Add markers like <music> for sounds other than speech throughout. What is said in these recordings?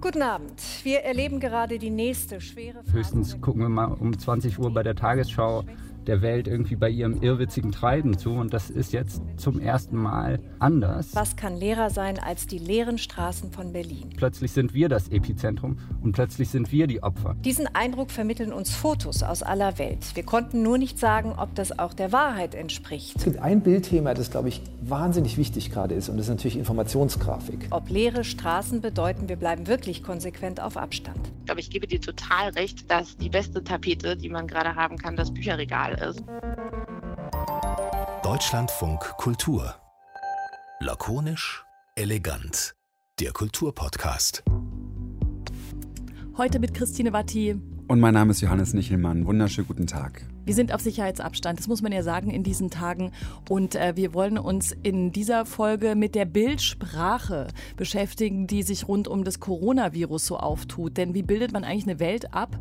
Guten Abend. Wir erleben gerade die nächste schwere Phase. Höchstens gucken wir mal um 20 Uhr bei der Tagesschau der Welt irgendwie bei ihrem irrwitzigen Treiben zu. Und das ist jetzt zum ersten Mal anders. Was kann leerer sein als die leeren Straßen von Berlin? Plötzlich sind wir das Epizentrum und plötzlich sind wir die Opfer. Diesen Eindruck vermitteln uns Fotos aus aller Welt. Wir konnten nur nicht sagen, ob das auch der Wahrheit entspricht. Es gibt ein Bildthema, das, glaube ich, wahnsinnig wichtig gerade ist. Und das ist natürlich Informationsgrafik. Ob leere Straßen bedeuten, wir bleiben wirklich konsequent auf Abstand. Ich glaube, ich gebe dir total recht, dass die beste Tapete, die man gerade haben kann, das Bücherregal ist. Deutschlandfunk Kultur. Lakonisch, elegant. Der Kulturpodcast. Heute mit Christine Watti. Und mein Name ist Johannes Nichelmann. Wunderschönen guten Tag. Wir sind auf Sicherheitsabstand, das muss man ja sagen in diesen Tagen. Und äh, wir wollen uns in dieser Folge mit der Bildsprache beschäftigen, die sich rund um das Coronavirus so auftut. Denn wie bildet man eigentlich eine Welt ab,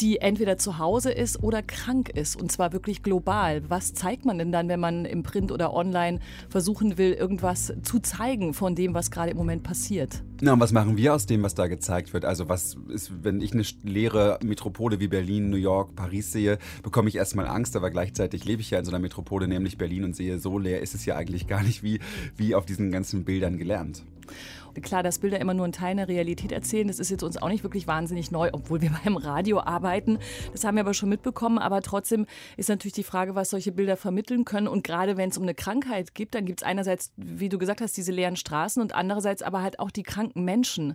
die entweder zu Hause ist oder krank ist und zwar wirklich global. Was zeigt man denn dann, wenn man im Print oder online versuchen will, irgendwas zu zeigen von dem, was gerade im Moment passiert? Na, und was machen wir aus dem, was da gezeigt wird? Also was ist, wenn ich eine leere Metropole wie Berlin, New York, Paris sehe, bekomme ich erstmal Angst, aber gleichzeitig lebe ich ja in so einer Metropole, nämlich Berlin und sehe, so leer ist es ja eigentlich gar nicht wie, wie auf diesen ganzen Bildern gelernt. Klar, dass Bilder immer nur einen Teil der Realität erzählen, das ist jetzt uns auch nicht wirklich wahnsinnig neu, obwohl wir <laughs> beim Radio arbeiten. Das haben wir aber schon mitbekommen. Aber trotzdem ist natürlich die Frage, was solche Bilder vermitteln können. Und gerade wenn es um eine Krankheit geht, dann gibt es einerseits, wie du gesagt hast, diese leeren Straßen und andererseits aber halt auch die kranken Menschen.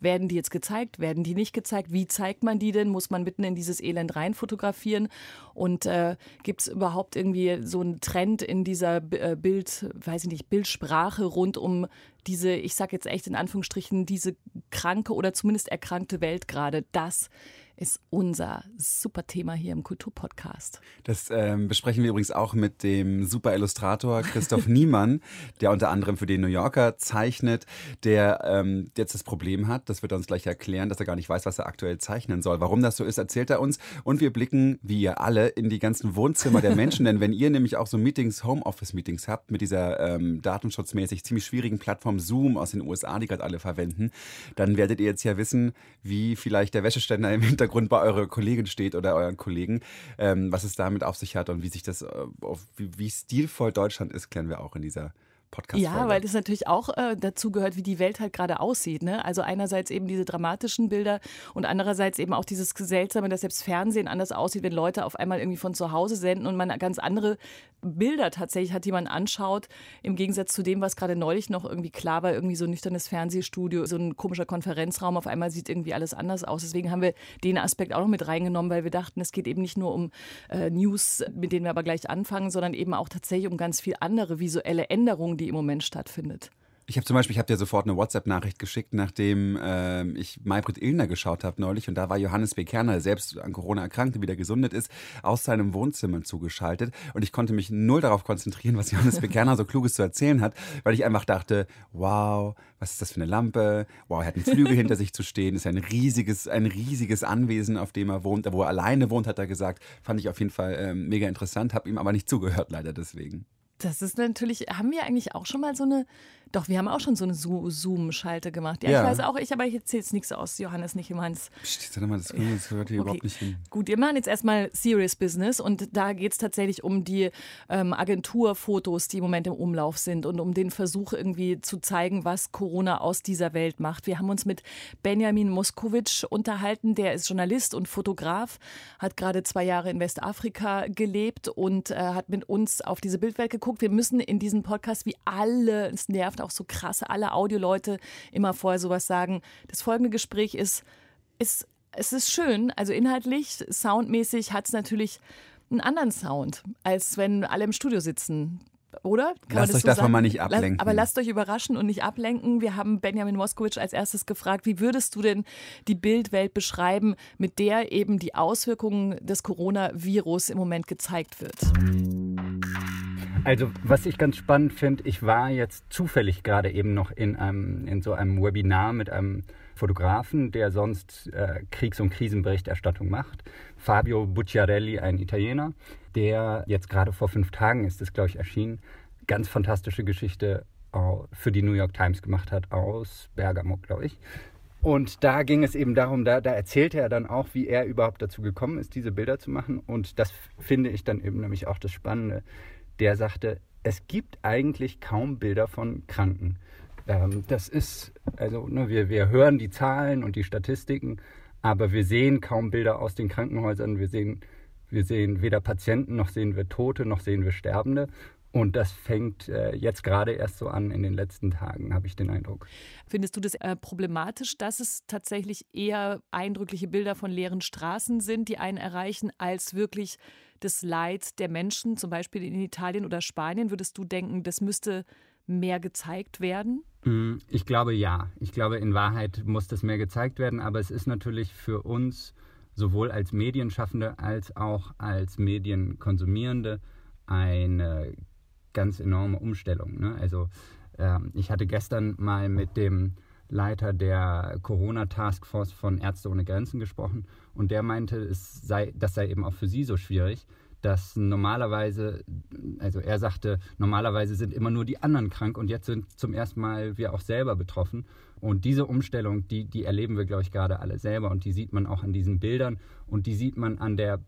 Werden die jetzt gezeigt? Werden die nicht gezeigt? Wie zeigt man die denn? Muss man mitten in dieses Elend rein fotografieren? Und äh, gibt es überhaupt irgendwie so einen Trend in dieser äh, Bild, weiß ich nicht, Bildsprache rund um diese, ich sage jetzt echt in Anführungsstrichen, diese kranke oder zumindest erkrankte Welt gerade? Das ist unser super Thema hier im Kulturpodcast. Das ähm, besprechen wir übrigens auch mit dem super Illustrator Christoph Niemann, <laughs> der unter anderem für den New Yorker zeichnet, der ähm, jetzt das Problem hat, das wird er uns gleich erklären, dass er gar nicht weiß, was er aktuell zeichnen soll. Warum das so ist, erzählt er uns. Und wir blicken, wie ihr alle, in die ganzen Wohnzimmer der Menschen. <laughs> Denn wenn ihr nämlich auch so Meetings, Homeoffice-Meetings habt, mit dieser ähm, datenschutzmäßig ziemlich schwierigen Plattform Zoom aus den USA, die gerade alle verwenden, dann werdet ihr jetzt ja wissen, wie vielleicht der Wäscheständer im Hintergrund Hintergrund bei eurer Kollegin steht oder euren Kollegen. Ähm, was es damit auf sich hat und wie sich das, äh, auf, wie, wie stilvoll Deutschland ist, klären wir auch in dieser Podcast. Ja, weil das natürlich auch äh, dazu gehört, wie die Welt halt gerade aussieht. Ne? Also einerseits eben diese dramatischen Bilder und andererseits eben auch dieses Seltsame, dass selbst Fernsehen anders aussieht, wenn Leute auf einmal irgendwie von zu Hause senden und man ganz andere Bilder tatsächlich hat, die man anschaut, im Gegensatz zu dem, was gerade neulich noch irgendwie klar war, irgendwie so ein nüchternes Fernsehstudio, so ein komischer Konferenzraum, auf einmal sieht irgendwie alles anders aus. Deswegen haben wir den Aspekt auch noch mit reingenommen, weil wir dachten, es geht eben nicht nur um äh, News, mit denen wir aber gleich anfangen, sondern eben auch tatsächlich um ganz viel andere visuelle Änderungen, die die im Moment stattfindet. Ich habe zum Beispiel, ich habe dir sofort eine WhatsApp-Nachricht geschickt, nachdem äh, ich Maybrit Illner geschaut habe neulich und da war Johannes B. Kerner, selbst an Corona erkrankt und wieder gesundet ist, aus seinem Wohnzimmer zugeschaltet und ich konnte mich null darauf konzentrieren, was Johannes B. Kerner so Kluges zu erzählen hat, weil ich einfach dachte, wow, was ist das für eine Lampe? Wow, er hat einen Flügel hinter sich zu stehen, ist ein riesiges, ein riesiges Anwesen, auf dem er wohnt, wo er alleine wohnt, hat er gesagt. Fand ich auf jeden Fall äh, mega interessant, habe ihm aber nicht zugehört leider deswegen. Das ist natürlich, haben wir eigentlich auch schon mal so eine doch, wir haben auch schon so eine Zoom-Schalte gemacht. Ja, ja, ich weiß auch, ich, aber ich erzähle jetzt nichts aus, Johannes nicht meins. Psst, mal, das, das gehört hier okay. überhaupt nicht hin. Gut, wir machen jetzt erstmal Serious Business und da geht es tatsächlich um die ähm, Agenturfotos, die im Moment im Umlauf sind und um den Versuch irgendwie zu zeigen, was Corona aus dieser Welt macht. Wir haben uns mit Benjamin Moskowitsch unterhalten, der ist Journalist und Fotograf, hat gerade zwei Jahre in Westafrika gelebt und äh, hat mit uns auf diese Bildwelt geguckt. Wir müssen in diesem Podcast, wie alle, es nervt auch so krasse, alle Audioleute immer vorher sowas sagen. Das folgende Gespräch ist, ist es ist schön, also inhaltlich, soundmäßig hat es natürlich einen anderen Sound, als wenn alle im Studio sitzen. Oder? Kann lasst euch so davon mal nicht ablenken. Aber lasst euch überraschen und nicht ablenken. Wir haben Benjamin Moskowitsch als erstes gefragt, wie würdest du denn die Bildwelt beschreiben, mit der eben die Auswirkungen des Coronavirus im Moment gezeigt wird? Also, was ich ganz spannend finde, ich war jetzt zufällig gerade eben noch in, einem, in so einem Webinar mit einem Fotografen, der sonst äh, Kriegs- und Krisenberichterstattung macht. Fabio Bucciarelli, ein Italiener, der jetzt gerade vor fünf Tagen ist es, glaube ich, erschienen, ganz fantastische Geschichte für die New York Times gemacht hat aus Bergamo, glaube ich. Und da ging es eben darum, da, da erzählte er dann auch, wie er überhaupt dazu gekommen ist, diese Bilder zu machen. Und das finde ich dann eben nämlich auch das Spannende. Der sagte, es gibt eigentlich kaum Bilder von Kranken. Ähm, das ist, also ne, wir, wir hören die Zahlen und die Statistiken, aber wir sehen kaum Bilder aus den Krankenhäusern. Wir sehen, wir sehen weder Patienten, noch sehen wir Tote, noch sehen wir Sterbende. Und das fängt äh, jetzt gerade erst so an in den letzten Tagen, habe ich den Eindruck. Findest du das äh, problematisch, dass es tatsächlich eher eindrückliche Bilder von leeren Straßen sind, die einen erreichen, als wirklich das Leid der Menschen, zum Beispiel in Italien oder Spanien? Würdest du denken, das müsste mehr gezeigt werden? Mm, ich glaube ja. Ich glaube, in Wahrheit muss das mehr gezeigt werden, aber es ist natürlich für uns sowohl als Medienschaffende als auch als Medienkonsumierende eine ganz enorme Umstellung. Ne? Also ähm, ich hatte gestern mal mit dem Leiter der Corona-Taskforce von Ärzte ohne Grenzen gesprochen. Und der meinte, es sei, das sei eben auch für sie so schwierig, dass normalerweise, also er sagte, normalerweise sind immer nur die anderen krank und jetzt sind zum ersten Mal wir auch selber betroffen. Und diese Umstellung, die, die erleben wir, glaube ich, gerade alle selber. Und die sieht man auch an diesen Bildern. Und die sieht man an der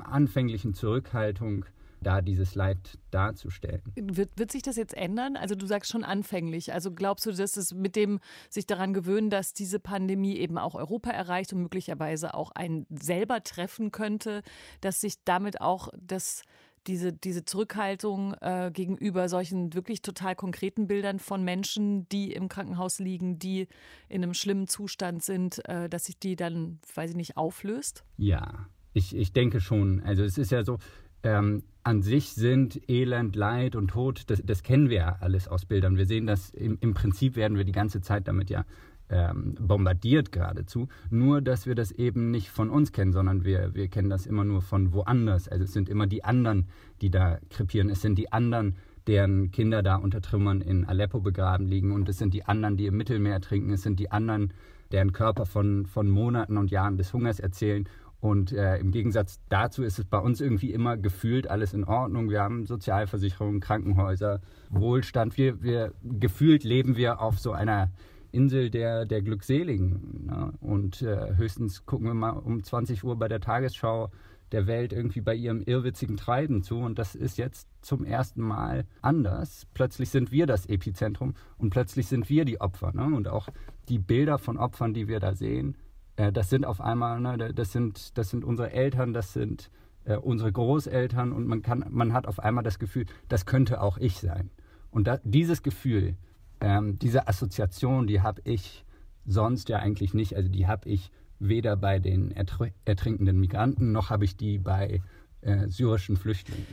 anfänglichen Zurückhaltung da dieses Leid darzustellen. Wird, wird sich das jetzt ändern? Also du sagst schon anfänglich. Also glaubst du, dass es mit dem sich daran gewöhnen, dass diese Pandemie eben auch Europa erreicht und möglicherweise auch einen selber treffen könnte, dass sich damit auch das diese, diese Zurückhaltung äh, gegenüber solchen wirklich total konkreten Bildern von Menschen, die im Krankenhaus liegen, die in einem schlimmen Zustand sind, äh, dass sich die dann, weiß ich nicht, auflöst? Ja, ich, ich denke schon. Also es ist ja so, ähm, an sich sind Elend, Leid und Tod, das, das, kennen wir ja alles aus Bildern. Wir sehen das, im, im Prinzip werden wir die ganze Zeit damit ja ähm, bombardiert geradezu. Nur, dass wir das eben nicht von uns kennen, sondern wir, wir kennen das immer nur von woanders. Also es sind immer die anderen, die da krepieren. Es sind die anderen, deren Kinder da unter Trümmern in Aleppo begraben liegen. Und es sind die anderen, die im Mittelmeer trinken. Es sind die anderen, deren Körper von, von Monaten und Jahren des Hungers erzählen. Und äh, im Gegensatz dazu ist es bei uns irgendwie immer gefühlt alles in Ordnung. Wir haben Sozialversicherung, Krankenhäuser, Wohlstand. Wir, wir gefühlt leben wir auf so einer Insel der, der Glückseligen. Ne? Und äh, höchstens gucken wir mal um 20 Uhr bei der Tagesschau der Welt irgendwie bei ihrem irrwitzigen Treiben zu. Und das ist jetzt zum ersten Mal anders. Plötzlich sind wir das Epizentrum und plötzlich sind wir die Opfer. Ne? Und auch die Bilder von Opfern, die wir da sehen, äh, das sind auf einmal, ne, das, sind, das sind unsere Eltern, das sind äh, unsere Großeltern und man, kann, man hat auf einmal das Gefühl, das könnte auch ich sein. Und da, dieses Gefühl, ähm, diese Assoziation, die habe ich sonst ja eigentlich nicht. Also die habe ich weder bei den ertr ertrinkenden Migranten noch habe ich die bei äh, syrischen Flüchtlingen.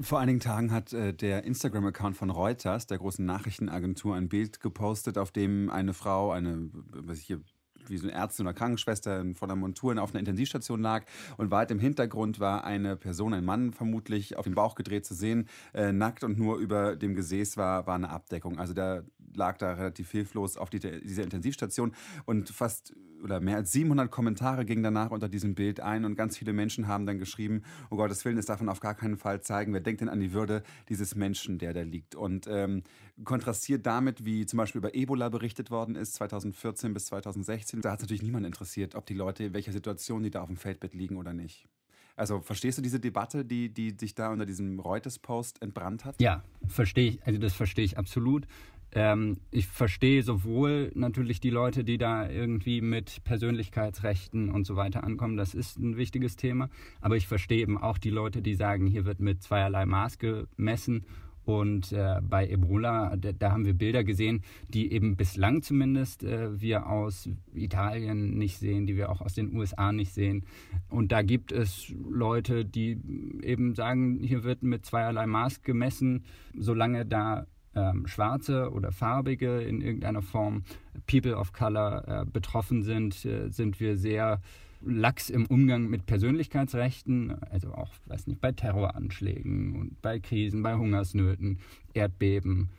Vor einigen Tagen hat äh, der Instagram-Account von Reuters, der großen Nachrichtenagentur, ein Bild gepostet, auf dem eine Frau, eine was ich hier wie so eine Ärztin oder Krankenschwester in voller Montur auf einer Intensivstation lag und weit im Hintergrund war eine Person, ein Mann vermutlich, auf den Bauch gedreht zu sehen, äh, nackt und nur über dem Gesäß war, war eine Abdeckung. Also der lag da relativ hilflos auf die, dieser Intensivstation und fast oder mehr als 700 Kommentare gingen danach unter diesem Bild ein und ganz viele Menschen haben dann geschrieben, oh Gottes Willen, das darf man auf gar keinen Fall zeigen. Wer denkt denn an die Würde dieses Menschen, der da liegt? Und ähm, kontrastiert damit, wie zum Beispiel über Ebola berichtet worden ist, 2014 bis 2016, da hat es natürlich niemand interessiert, ob die Leute, in welcher Situation die da auf dem Feldbett liegen oder nicht. Also verstehst du diese Debatte, die, die sich da unter diesem Reuters-Post entbrannt hat? Ja, verstehe ich. Also das verstehe ich absolut. Ähm, ich verstehe sowohl natürlich die Leute, die da irgendwie mit Persönlichkeitsrechten und so weiter ankommen, das ist ein wichtiges Thema, aber ich verstehe eben auch die Leute, die sagen, hier wird mit zweierlei Maß gemessen und äh, bei Ebola, da, da, haben wir Bilder gesehen, die eben bislang zumindest äh, wir aus Italien nicht sehen, die wir auch aus den USA nicht sehen. Und da gibt es Leute, die eben sagen, hier wird mit zweierlei Maß gemessen, solange da ähm, Schwarze oder Farbige in irgendeiner Form, People of Color äh, betroffen sind, äh, sind wir sehr lax im Umgang mit Persönlichkeitsrechten, also auch, weiß nicht, bei Terroranschlägen und bei Krisen, bei Hungersnöten, Erdbeben.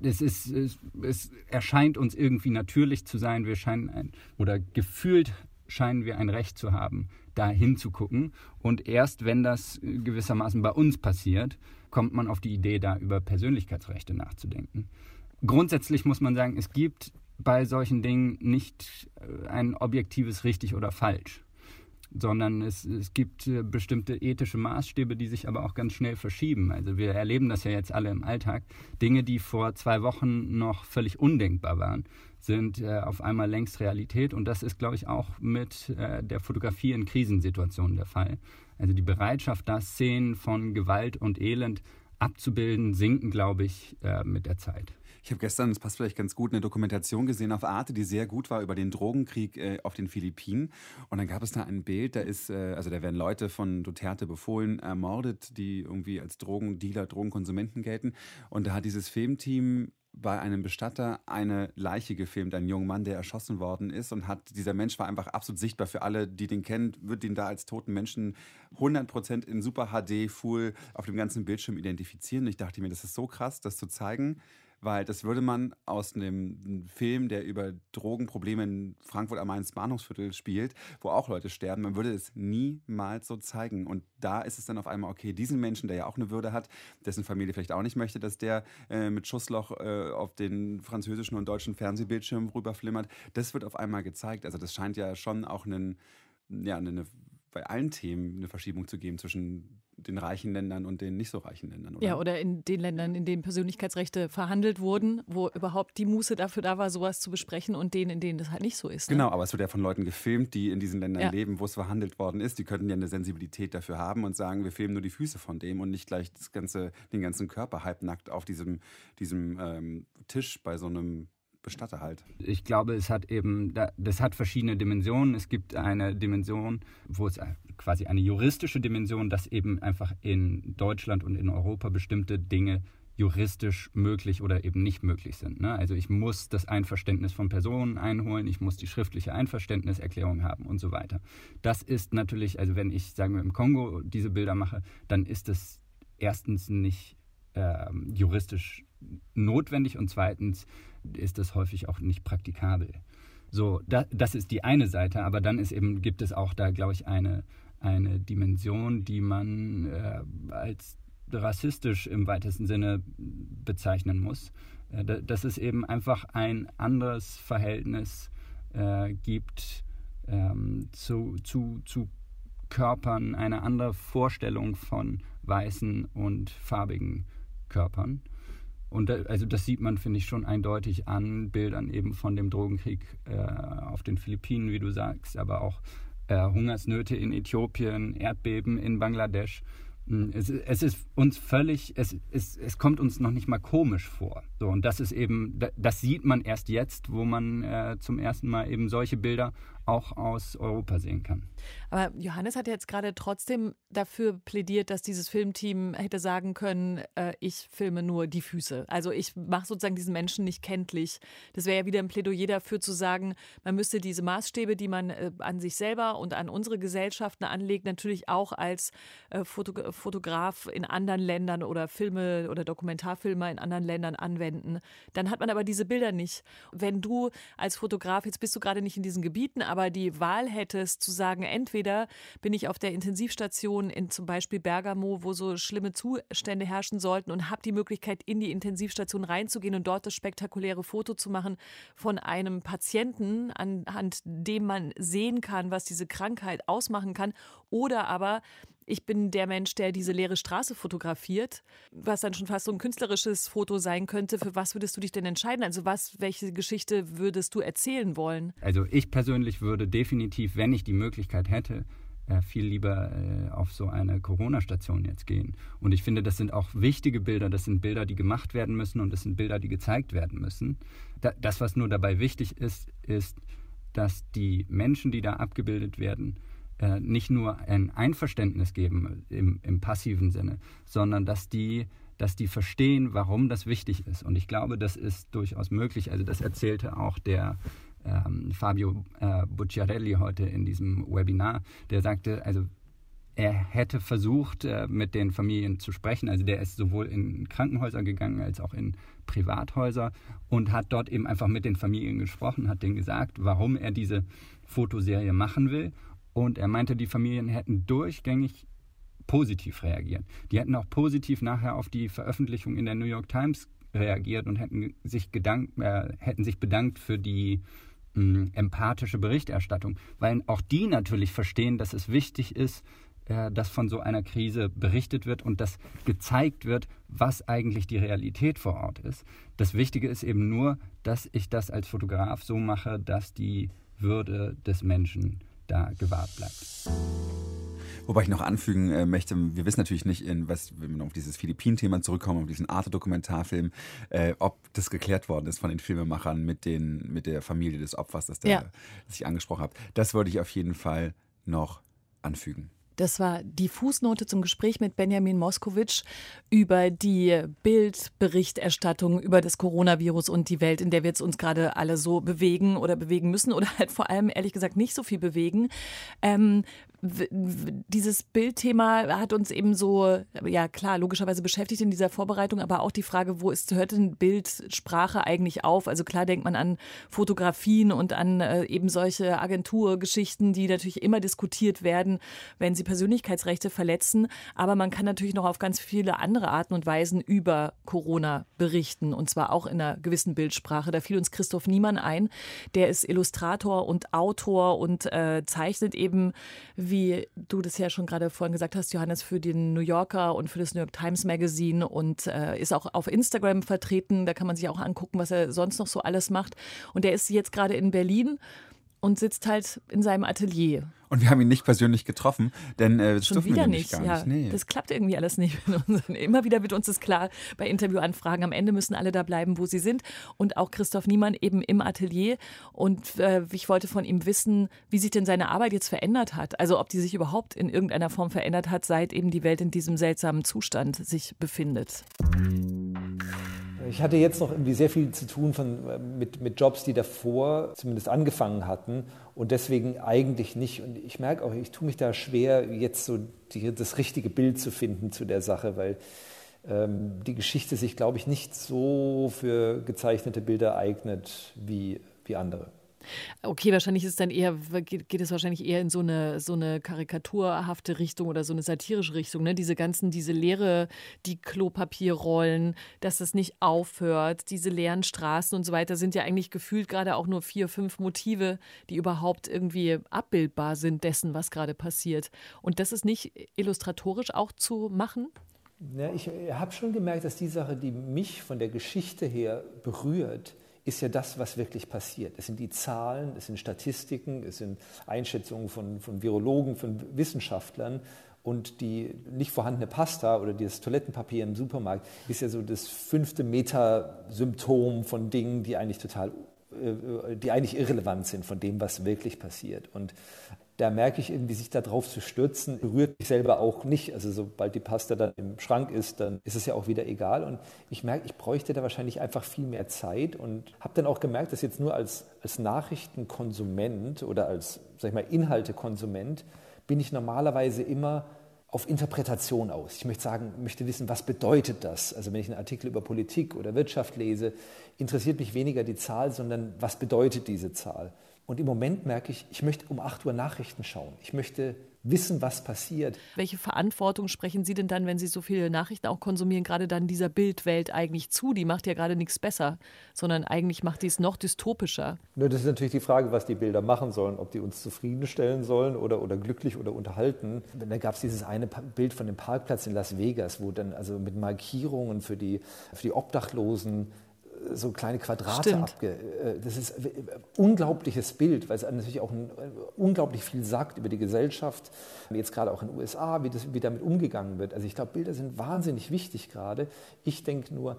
Das ist, es, es erscheint uns irgendwie natürlich zu sein, wir scheinen ein, oder gefühlt scheinen wir ein Recht zu haben, da hinzugucken. Und erst wenn das gewissermaßen bei uns passiert, kommt man auf die Idee, da über Persönlichkeitsrechte nachzudenken. Grundsätzlich muss man sagen, es gibt bei solchen Dingen nicht äh, ein objektives richtig oder falsch sondern es, es gibt äh, bestimmte ethische Maßstäbe, die sich aber auch ganz schnell verschieben. Also wir erleben das ja jetzt alle im Alltag. Dinge, die vor zwei Wochen noch völlig undenkbar waren, sind äh, auf einmal längst Realität. Und das ist, glaube ich, auch mit der Fotografie in Krisensituationen der Fall. Also die Bereitschaft, da Szenen von Gewalt und Elend abzubilden, sinken, glaube ich, äh, mit der Zeit. Ich habe gestern, das passt vielleicht ganz gut, eine Dokumentation gesehen auf Arte, die sehr gut war über den Drogenkrieg äh, auf den Philippinen. Und dann gab es da ein Bild, da ist, äh, also da werden Leute von Duterte befohlen ermordet, die irgendwie als Drogendealer, Drogenkonsumenten gelten. Und da hat dieses Filmteam bei einem Bestatter eine Leiche gefilmt, ein junger Mann, der erschossen worden ist und hat, dieser Mensch war einfach absolut sichtbar für alle, die den kennen, wird ihn da als toten Menschen 100% in Super HD Full auf dem ganzen Bildschirm identifizieren. Ich dachte mir, das ist so krass, das zu zeigen, weil das würde man aus einem Film, der über Drogenprobleme in Frankfurt am Main Bahnhofsviertel spielt, wo auch Leute sterben, man würde es niemals so zeigen. Und da ist es dann auf einmal, okay, diesen Menschen, der ja auch eine Würde hat, dessen Familie vielleicht auch nicht möchte, dass der äh, mit Schussloch äh, auf den französischen und deutschen Fernsehbildschirm rüberflimmert, das wird auf einmal gezeigt. Also das scheint ja schon auch einen, ja, eine, bei allen Themen eine Verschiebung zu geben zwischen den reichen Ländern und den nicht so reichen Ländern. Oder? Ja, oder in den Ländern, in denen Persönlichkeitsrechte verhandelt wurden, wo überhaupt die Muße dafür da war, sowas zu besprechen und denen, in denen das halt nicht so ist. Ne? Genau, aber es wird ja von Leuten gefilmt, die in diesen Ländern ja. leben, wo es verhandelt worden ist. Die könnten ja eine Sensibilität dafür haben und sagen, wir filmen nur die Füße von dem und nicht gleich das ganze, den ganzen Körper halbnackt auf diesem, diesem ähm, Tisch bei so einem Bestatter halt. Ich glaube, es hat eben, das hat verschiedene Dimensionen. Es gibt eine Dimension, wo es quasi eine juristische Dimension, dass eben einfach in Deutschland und in Europa bestimmte Dinge juristisch möglich oder eben nicht möglich sind. Ne? Also ich muss das Einverständnis von Personen einholen, ich muss die schriftliche Einverständniserklärung haben und so weiter. Das ist natürlich, also wenn ich, sagen wir, im Kongo diese Bilder mache, dann ist es erstens nicht äh, juristisch notwendig und zweitens ist das häufig auch nicht praktikabel. So, da, das ist die eine Seite, aber dann ist eben, gibt es auch da, glaube ich, eine, eine Dimension, die man äh, als rassistisch im weitesten Sinne bezeichnen muss. Äh, dass es eben einfach ein anderes Verhältnis äh, gibt ähm, zu, zu, zu Körpern, eine andere Vorstellung von weißen und farbigen Körpern. Und da, also das sieht man, finde ich, schon eindeutig an Bildern eben von dem Drogenkrieg äh, auf den Philippinen, wie du sagst, aber auch Hungersnöte in Äthiopien, Erdbeben in Bangladesch. Hm, es, es, ist uns völlig, es, es, es kommt uns noch nicht mal komisch vor. So, und das ist eben, das sieht man erst jetzt, wo man äh, zum ersten Mal eben solche Bilder auch aus Europa sehen kann. Aber Johannes hat jetzt gerade trotzdem dafür plädiert, dass dieses Filmteam hätte sagen können, äh, ich filme nur die Füße. Also ich mache sozusagen diesen Menschen nicht kenntlich. Das wäre ja wieder ein Plädoyer dafür zu sagen, man müsste diese Maßstäbe, die man äh, an sich selber und an unsere Gesellschaften anlegt, natürlich auch als äh, Foto Fotograf in anderen Ländern oder Filme oder Dokumentarfilmer in anderen Ländern anwenden. Dann hat man aber diese Bilder nicht. Wenn du als Fotograf, jetzt bist du gerade nicht in diesen Gebieten, aber die Wahl hättest zu sagen, entweder bin ich auf der Intensivstation in zum Beispiel Bergamo, wo so schlimme Zustände herrschen sollten und habe die Möglichkeit, in die Intensivstation reinzugehen und dort das spektakuläre Foto zu machen von einem Patienten, anhand dem man sehen kann, was diese Krankheit ausmachen kann. Oder aber ich bin der Mensch, der diese leere Straße fotografiert, was dann schon fast so ein künstlerisches Foto sein könnte. Für was würdest du dich denn entscheiden? Also was, welche Geschichte würdest du erzählen wollen? Also ich persönlich würde definitiv, wenn ich die Möglichkeit hätte, äh, viel lieber äh, auf so eine Corona-Station jetzt gehen. Und ich finde, das sind auch wichtige Bilder. Das sind Bilder, die gemacht werden müssen und das sind Bilder, die gezeigt werden müssen. das, was nur dabei wichtig ist, ist, dass die Menschen, die da abgebildet werden, äh, nicht nur ein Einverständnis geben im, im passiven Sinne, sondern dass die dass die verstehen, warum das wichtig ist. Und ich glaube, das ist durchaus möglich. Also das erzählte auch der ähm, Fabio äh, Bucciarelli heute in diesem Webinar. Der sagte, also er hätte versucht, äh, mit den Familien zu sprechen. Also der ist sowohl in Krankenhäuser gegangen als auch in Privathäuser und hat dort eben einfach mit den Familien gesprochen, hat denen gesagt, warum er diese Fotoserie machen will und er meinte, die Familien hätten durchgängig positiv reagiert. Die hätten auch positiv nachher auf die Veröffentlichung in der New York Times reagiert und hätten sich, gedankt, äh, hätten sich bedankt für die mh, empathische Berichterstattung, weil auch die natürlich verstehen, dass es wichtig ist, äh, dass von so einer Krise berichtet wird und dass gezeigt wird, was eigentlich die Realität vor Ort ist. Das Wichtige ist eben nur, dass ich das als Fotograf so mache, dass die Würde des Menschen da gewahrt bleibt. Wobei ich noch anfügen äh, möchte, wir wissen natürlich nicht, in was, wenn wir auf dieses Philippinen-Thema zurückkommen, auf diesen Arte-Dokumentarfilm, äh, ob das geklärt worden ist von den Filmemachern mit, den, mit der Familie des Opfers, das, der, ja. das ich angesprochen habe. Das würde ich auf jeden Fall noch anfügen. Das war die Fußnote zum Gespräch mit Benjamin Moskowitsch über die Bildberichterstattung über das Coronavirus und die Welt, in der wir uns gerade alle so bewegen oder bewegen müssen oder halt vor allem ehrlich gesagt nicht so viel bewegen. Ähm, dieses Bildthema hat uns eben so, ja klar, logischerweise beschäftigt in dieser Vorbereitung, aber auch die Frage, wo ist, hört denn Bildsprache eigentlich auf? Also klar denkt man an Fotografien und an äh, eben solche Agenturgeschichten, die natürlich immer diskutiert werden, wenn sie Persönlichkeitsrechte verletzen. Aber man kann natürlich noch auf ganz viele andere Arten und Weisen über Corona berichten und zwar auch in einer gewissen Bildsprache. Da fiel uns Christoph Niemann ein, der ist Illustrator und Autor und äh, zeichnet eben du das ja schon gerade vorhin gesagt hast, Johannes, für den New Yorker und für das New York Times Magazine und äh, ist auch auf Instagram vertreten. Da kann man sich auch angucken, was er sonst noch so alles macht. Und er ist jetzt gerade in Berlin und sitzt halt in seinem Atelier. Und wir haben ihn nicht persönlich getroffen, denn äh, das Schon wieder nicht. Gar ja, nicht. Nee. Das klappt irgendwie alles nicht. Immer wieder wird uns das klar bei Interviewanfragen. Am Ende müssen alle da bleiben, wo sie sind. Und auch Christoph Niemann eben im Atelier. Und äh, ich wollte von ihm wissen, wie sich denn seine Arbeit jetzt verändert hat. Also ob die sich überhaupt in irgendeiner Form verändert hat, seit eben die Welt in diesem seltsamen Zustand sich befindet. Ich hatte jetzt noch irgendwie sehr viel zu tun von, äh, mit, mit Jobs, die davor zumindest angefangen hatten und deswegen eigentlich nicht. Und ich merke auch, ich tue mich da schwer, jetzt so die, das richtige Bild zu finden zu der Sache, weil ähm, die Geschichte sich, glaube ich, nicht so für gezeichnete Bilder eignet wie, wie andere. Okay, wahrscheinlich ist dann eher, geht, geht, es wahrscheinlich eher in so eine, so eine karikaturhafte Richtung oder so eine satirische Richtung. Ne? Diese ganzen, diese leere, die Klopapierrollen, dass es nicht aufhört, diese leeren Straßen und so weiter sind ja eigentlich gefühlt gerade auch nur vier, fünf Motive, die überhaupt irgendwie abbildbar sind dessen, was gerade passiert. Und das ist nicht illustratorisch auch zu machen? Ja, ich habe schon gemerkt, dass die Sache, die mich von der Geschichte her berührt, ist ja das, was wirklich passiert. Es sind die Zahlen, es sind Statistiken, es sind Einschätzungen von, von Virologen, von Wissenschaftlern. Und die nicht vorhandene Pasta oder das Toilettenpapier im Supermarkt ist ja so das fünfte Meta-Symptom von Dingen, die eigentlich total, äh, die eigentlich irrelevant sind von dem, was wirklich passiert. Und da merke ich irgendwie, sich darauf zu stürzen, berührt mich selber auch nicht. Also sobald die Pasta dann im Schrank ist, dann ist es ja auch wieder egal. Und ich merke, ich bräuchte da wahrscheinlich einfach viel mehr Zeit und habe dann auch gemerkt, dass jetzt nur als, als Nachrichtenkonsument oder als, sag ich mal, Inhaltekonsument bin ich normalerweise immer auf Interpretation aus. Ich möchte sagen, möchte wissen, was bedeutet das? Also wenn ich einen Artikel über Politik oder Wirtschaft lese, interessiert mich weniger die Zahl, sondern was bedeutet diese Zahl? Und im Moment merke ich, ich möchte um 8 Uhr Nachrichten schauen. Ich möchte wissen, was passiert. Welche Verantwortung sprechen Sie denn dann, wenn Sie so viele Nachrichten auch konsumieren, gerade dann dieser Bildwelt eigentlich zu? Die macht ja gerade nichts besser, sondern eigentlich macht die es noch dystopischer. Nur das ist natürlich die Frage, was die Bilder machen sollen, ob die uns zufriedenstellen sollen oder, oder glücklich oder unterhalten. Da gab es dieses eine Bild von dem Parkplatz in Las Vegas, wo dann also mit Markierungen für die, für die Obdachlosen so kleine Quadrate Stimmt. abge. Äh, das ist ein unglaubliches Bild, weil es natürlich auch ein, äh, unglaublich viel sagt über die Gesellschaft, jetzt gerade auch in den USA, wie, das, wie damit umgegangen wird. Also ich glaube, Bilder sind wahnsinnig wichtig gerade. Ich denke nur,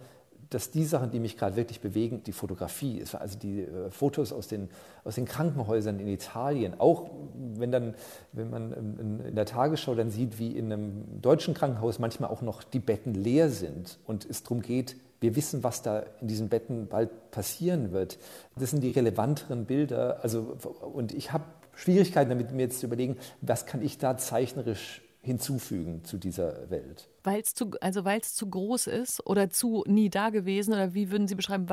dass die Sachen, die mich gerade wirklich bewegen, die Fotografie, also die äh, Fotos aus den, aus den Krankenhäusern in Italien, auch wenn, dann, wenn man in, in der Tagesschau dann sieht, wie in einem deutschen Krankenhaus manchmal auch noch die Betten leer sind und es darum geht, wir wissen, was da in diesen Betten bald passieren wird. Das sind die relevanteren Bilder. Also, und ich habe Schwierigkeiten damit, mir jetzt zu überlegen, was kann ich da zeichnerisch hinzufügen zu dieser Welt. Weil es zu, also zu groß ist oder zu nie da gewesen oder wie würden Sie beschreiben?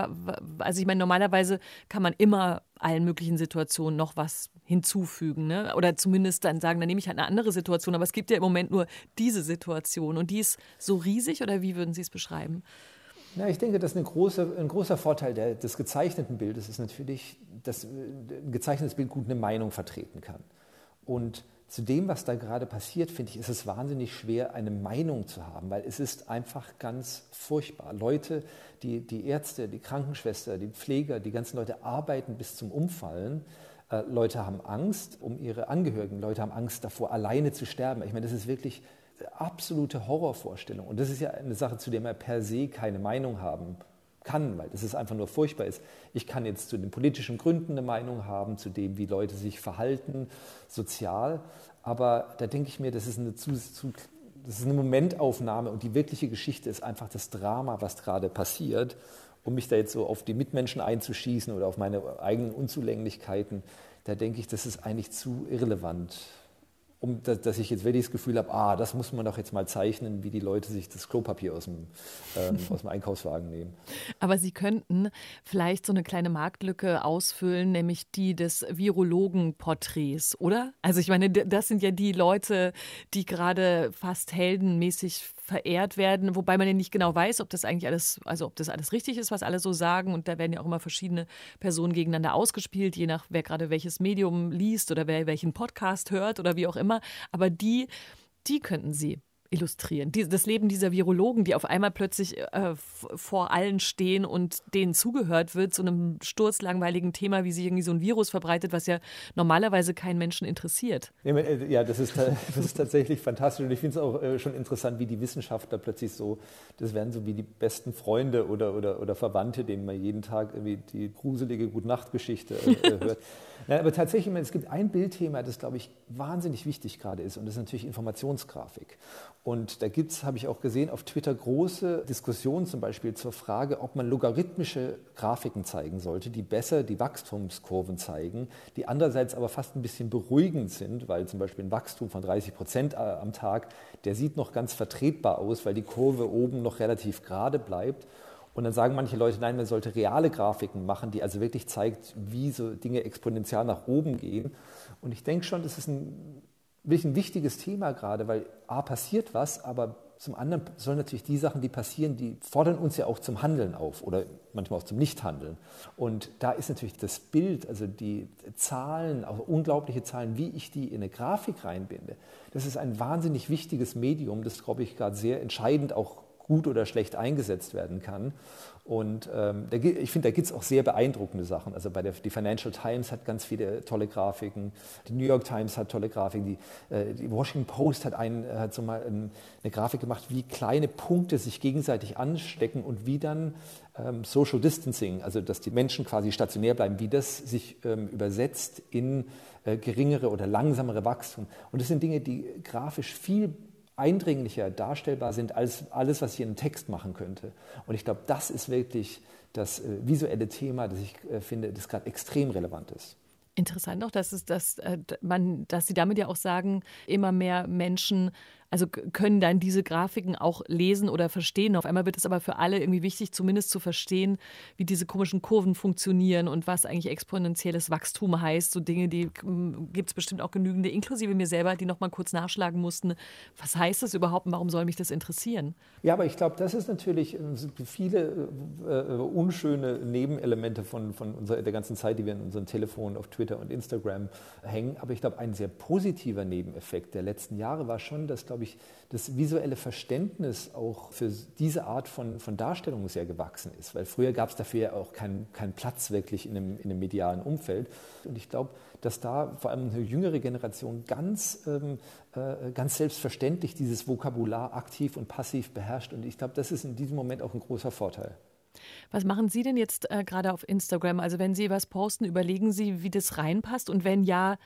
Also ich meine, normalerweise kann man immer allen möglichen Situationen noch was hinzufügen, ne? Oder zumindest dann sagen, dann nehme ich halt eine andere Situation. Aber es gibt ja im Moment nur diese Situation und die ist so riesig oder wie würden Sie es beschreiben? Na, ich denke, dass große, ein großer Vorteil der, des gezeichneten Bildes ist natürlich, dass ein gezeichnetes Bild gut eine Meinung vertreten kann. Und zu dem, was da gerade passiert, finde ich, ist es wahnsinnig schwer, eine Meinung zu haben, weil es ist einfach ganz furchtbar. Leute, die, die Ärzte, die Krankenschwester, die Pfleger, die ganzen Leute arbeiten bis zum Umfallen. Äh, Leute haben Angst um ihre Angehörigen, Leute haben Angst davor, alleine zu sterben. Ich meine, das ist wirklich absolute Horrorvorstellung. Und das ist ja eine Sache, zu der man per se keine Meinung haben kann, weil das ist einfach nur furchtbar ist. Ich kann jetzt zu den politischen Gründen eine Meinung haben, zu dem, wie Leute sich verhalten, sozial. Aber da denke ich mir, das ist eine, zu, zu, das ist eine Momentaufnahme und die wirkliche Geschichte ist einfach das Drama, was gerade passiert. Um mich da jetzt so auf die Mitmenschen einzuschießen oder auf meine eigenen Unzulänglichkeiten, da denke ich, das ist eigentlich zu irrelevant um, dass ich jetzt wirklich das Gefühl habe, ah, das muss man doch jetzt mal zeichnen, wie die Leute sich das Klopapier aus dem, ähm, <laughs> aus dem Einkaufswagen nehmen. Aber Sie könnten vielleicht so eine kleine Marktlücke ausfüllen, nämlich die des Virologenporträts, oder? Also ich meine, das sind ja die Leute, die gerade fast heldenmäßig verehrt werden, wobei man ja nicht genau weiß, ob das eigentlich alles, also ob das alles richtig ist, was alle so sagen. Und da werden ja auch immer verschiedene Personen gegeneinander ausgespielt, je nach wer gerade welches Medium liest oder wer welchen Podcast hört oder wie auch immer. Aber die, die könnten sie illustrieren. Die, das Leben dieser Virologen, die auf einmal plötzlich äh, vor allen stehen und denen zugehört wird, zu einem sturzlangweiligen Thema, wie sich irgendwie so ein Virus verbreitet, was ja normalerweise keinen Menschen interessiert. Äh, ja, das ist, <laughs> das ist tatsächlich fantastisch und ich finde es auch äh, schon interessant, wie die Wissenschaftler plötzlich so, das werden so wie die besten Freunde oder, oder, oder Verwandte, denen man jeden Tag irgendwie die gruselige Gutnachtgeschichte äh, hört. <laughs> Ja, aber tatsächlich, es gibt ein Bildthema, das, glaube ich, wahnsinnig wichtig gerade ist, und das ist natürlich Informationsgrafik. Und da gibt es, habe ich auch gesehen, auf Twitter große Diskussionen zum Beispiel zur Frage, ob man logarithmische Grafiken zeigen sollte, die besser die Wachstumskurven zeigen, die andererseits aber fast ein bisschen beruhigend sind, weil zum Beispiel ein Wachstum von 30 Prozent äh, am Tag, der sieht noch ganz vertretbar aus, weil die Kurve oben noch relativ gerade bleibt. Und dann sagen manche Leute, nein, man sollte reale Grafiken machen, die also wirklich zeigt, wie so Dinge exponentiell nach oben gehen. Und ich denke schon, das ist ein wirklich ein wichtiges Thema gerade, weil A passiert was, aber zum anderen sollen natürlich die Sachen, die passieren, die fordern uns ja auch zum Handeln auf oder manchmal auch zum Nichthandeln. Und da ist natürlich das Bild, also die Zahlen, auch unglaubliche Zahlen, wie ich die in eine Grafik reinbinde, das ist ein wahnsinnig wichtiges Medium, das, glaube ich, gerade sehr entscheidend auch gut oder schlecht eingesetzt werden kann. Und ähm, da, ich finde, da gibt es auch sehr beeindruckende Sachen. Also bei der die Financial Times hat ganz viele tolle Grafiken, die New York Times hat tolle Grafiken, die, äh, die Washington Post hat, ein, hat so mal ein, eine Grafik gemacht, wie kleine Punkte sich gegenseitig anstecken und wie dann ähm, Social Distancing, also dass die Menschen quasi stationär bleiben, wie das sich ähm, übersetzt in äh, geringere oder langsamere Wachstum. Und das sind Dinge, die grafisch viel eindringlicher darstellbar sind als alles, was ich in einem Text machen könnte. Und ich glaube, das ist wirklich das äh, visuelle Thema, das ich äh, finde, das gerade extrem relevant ist. Interessant auch, dass, es, dass, äh, man, dass Sie damit ja auch sagen, immer mehr Menschen also können dann diese Grafiken auch lesen oder verstehen. Auf einmal wird es aber für alle irgendwie wichtig, zumindest zu verstehen, wie diese komischen Kurven funktionieren und was eigentlich exponentielles Wachstum heißt. So Dinge, die hm, gibt es bestimmt auch genügende, inklusive mir selber, die noch mal kurz nachschlagen mussten. Was heißt das überhaupt und warum soll mich das interessieren? Ja, aber ich glaube, das ist natürlich äh, viele äh, äh, unschöne Nebenelemente von, von unserer, der ganzen Zeit, die wir in unseren Telefonen auf Twitter und Instagram hängen. Aber ich glaube, ein sehr positiver Nebeneffekt der letzten Jahre war schon, dass, glaube glaube ich, das visuelle Verständnis auch für diese Art von, von Darstellung sehr gewachsen ist. Weil früher gab es dafür ja auch keinen kein Platz wirklich in einem, in einem medialen Umfeld. Und ich glaube, dass da vor allem eine jüngere Generation ganz, ähm, äh, ganz selbstverständlich dieses Vokabular aktiv und passiv beherrscht. Und ich glaube, das ist in diesem Moment auch ein großer Vorteil. Was machen Sie denn jetzt äh, gerade auf Instagram? Also wenn Sie was posten, überlegen Sie, wie das reinpasst und wenn ja,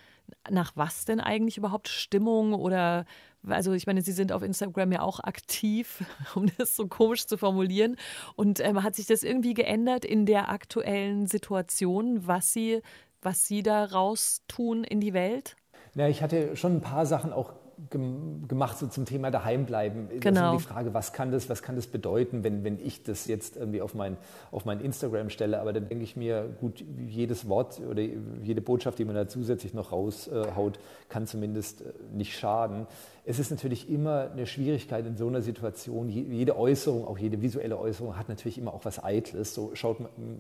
nach was denn eigentlich überhaupt Stimmung oder also ich meine, Sie sind auf Instagram ja auch aktiv, <laughs> um das so komisch zu formulieren. Und ähm, hat sich das irgendwie geändert in der aktuellen Situation, was Sie, was Sie da raus tun in die Welt? Ja, ich hatte schon ein paar Sachen auch gemacht so zum Thema Daheimbleiben. Genau. Also die Frage, was kann das, was kann das bedeuten, wenn, wenn ich das jetzt irgendwie auf mein, auf mein Instagram stelle. Aber dann denke ich mir, gut, jedes Wort oder jede Botschaft, die man da zusätzlich noch raushaut, kann zumindest äh, nicht schaden. Es ist natürlich immer eine Schwierigkeit in so einer Situation. Jede Äußerung, auch jede visuelle Äußerung, hat natürlich immer auch was Eitles. So schaut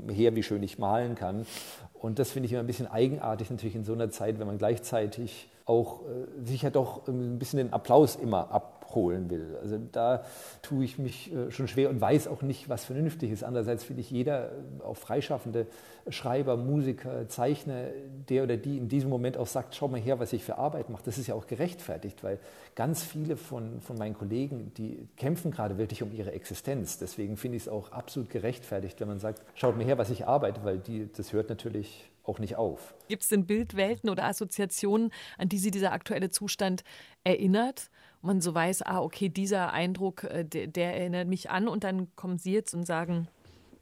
her, wie schön ich malen kann. Und das finde ich immer ein bisschen eigenartig natürlich in so einer Zeit, wenn man gleichzeitig auch äh, sich doch ein bisschen den Applaus immer abholen will. Also da tue ich mich äh, schon schwer und weiß auch nicht, was vernünftig ist. Andererseits finde ich jeder, äh, auch freischaffende Schreiber, Musiker, Zeichner, der oder die in diesem Moment auch sagt, schau mal her, was ich für Arbeit mache, das ist ja auch gerechtfertigt, weil ganz viele von, von meinen Kollegen, die kämpfen gerade wirklich um ihre Existenz. Deswegen finde ich es auch absolut gerechtfertigt, wenn man sagt, schaut mir her, was ich arbeite, weil die, das hört natürlich auch nicht auf. Gibt es denn Bildwelten oder Assoziationen, an die Sie dieser aktuelle Zustand erinnert? Man so weiß, ah, okay, dieser Eindruck, äh, der, der erinnert mich an und dann kommen Sie jetzt und sagen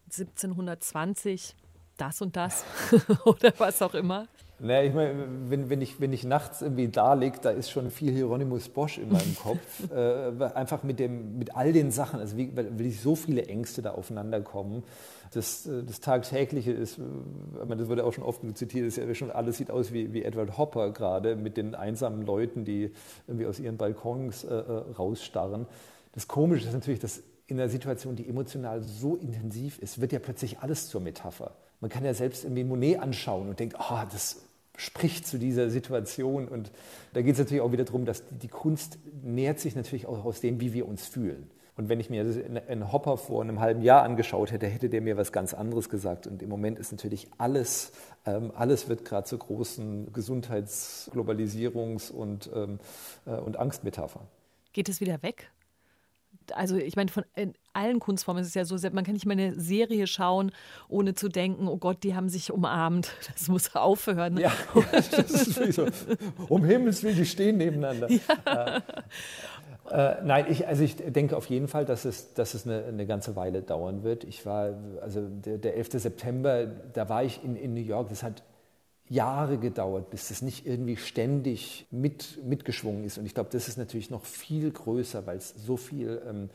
1720 das und das <laughs> oder was auch immer. Naja, ich meine, wenn, wenn, ich, wenn ich nachts irgendwie da liege, da ist schon viel Hieronymus Bosch in meinem Kopf. <laughs> äh, einfach mit, dem, mit all den Sachen, also wie, weil so viele Ängste da aufeinander kommen das, äh, das Tagtägliche ist, äh, das wurde auch schon oft zitiert, ist ja schon alles sieht aus wie, wie Edward Hopper gerade mit den einsamen Leuten, die irgendwie aus ihren Balkons äh, äh, rausstarren. Das Komische ist natürlich, dass in einer Situation, die emotional so intensiv ist, wird ja plötzlich alles zur Metapher. Man kann ja selbst irgendwie Monet anschauen und denkt, oh, das spricht zu dieser Situation. Und da geht es natürlich auch wieder darum, dass die Kunst nährt sich natürlich auch aus dem, wie wir uns fühlen. Und wenn ich mir einen Hopper vor einem halben Jahr angeschaut hätte, hätte der mir was ganz anderes gesagt. Und im Moment ist natürlich alles, ähm, alles wird gerade zur großen Gesundheits-, Globalisierungs- und, ähm, äh, und Angstmetapher. Geht es wieder weg? Also ich meine, von allen Kunstformen ist es ja so, man kann nicht mal eine Serie schauen, ohne zu denken, oh Gott, die haben sich umarmt. <laughs> Das muss aufhören. Ja, <laughs> das ist so. Um Himmels Willen, die stehen nebeneinander. <laughs> Ja. Äh, äh, nein, ich, also ich denke auf jeden Fall, dass es, dass es eine, eine ganze Weile dauern wird. Ich war, also der, der 11. September, da war ich in, in New York, das hat Jahre gedauert, bis das nicht irgendwie ständig mit, mitgeschwungen ist. Und ich glaube, das ist natürlich noch viel größer, weil es so viel, ähm,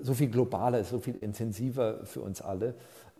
so viel globaler ist, so viel intensiver für uns alle.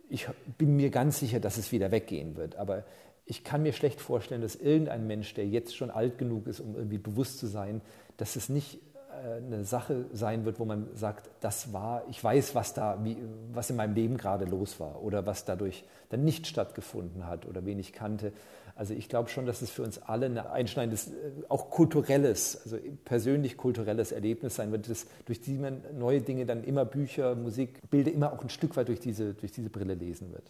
Ich bin mir ganz sicher, dass es wieder weggehen wird. Aber ich kann mir schlecht vorstellen, dass irgendein Mensch, der jetzt schon alt genug ist, um irgendwie bewusst zu sein, dass es nicht äh, eine Sache sein wird, wo man sagt, das war, ich weiß, was da, wie, was in meinem Leben gerade los war oder was dadurch dann nicht stattgefunden hat oder wen ich kannte. Also ich glaube schon, dass es für uns alle ein einschneidendes, äh, auch kulturelles, also persönlich kulturelles Erlebnis sein wird, dass durch die man neue Dinge dann immer Bücher, Musik, Bilder immer auch ein Stück weit durch diese, durch diese Brille lesen wird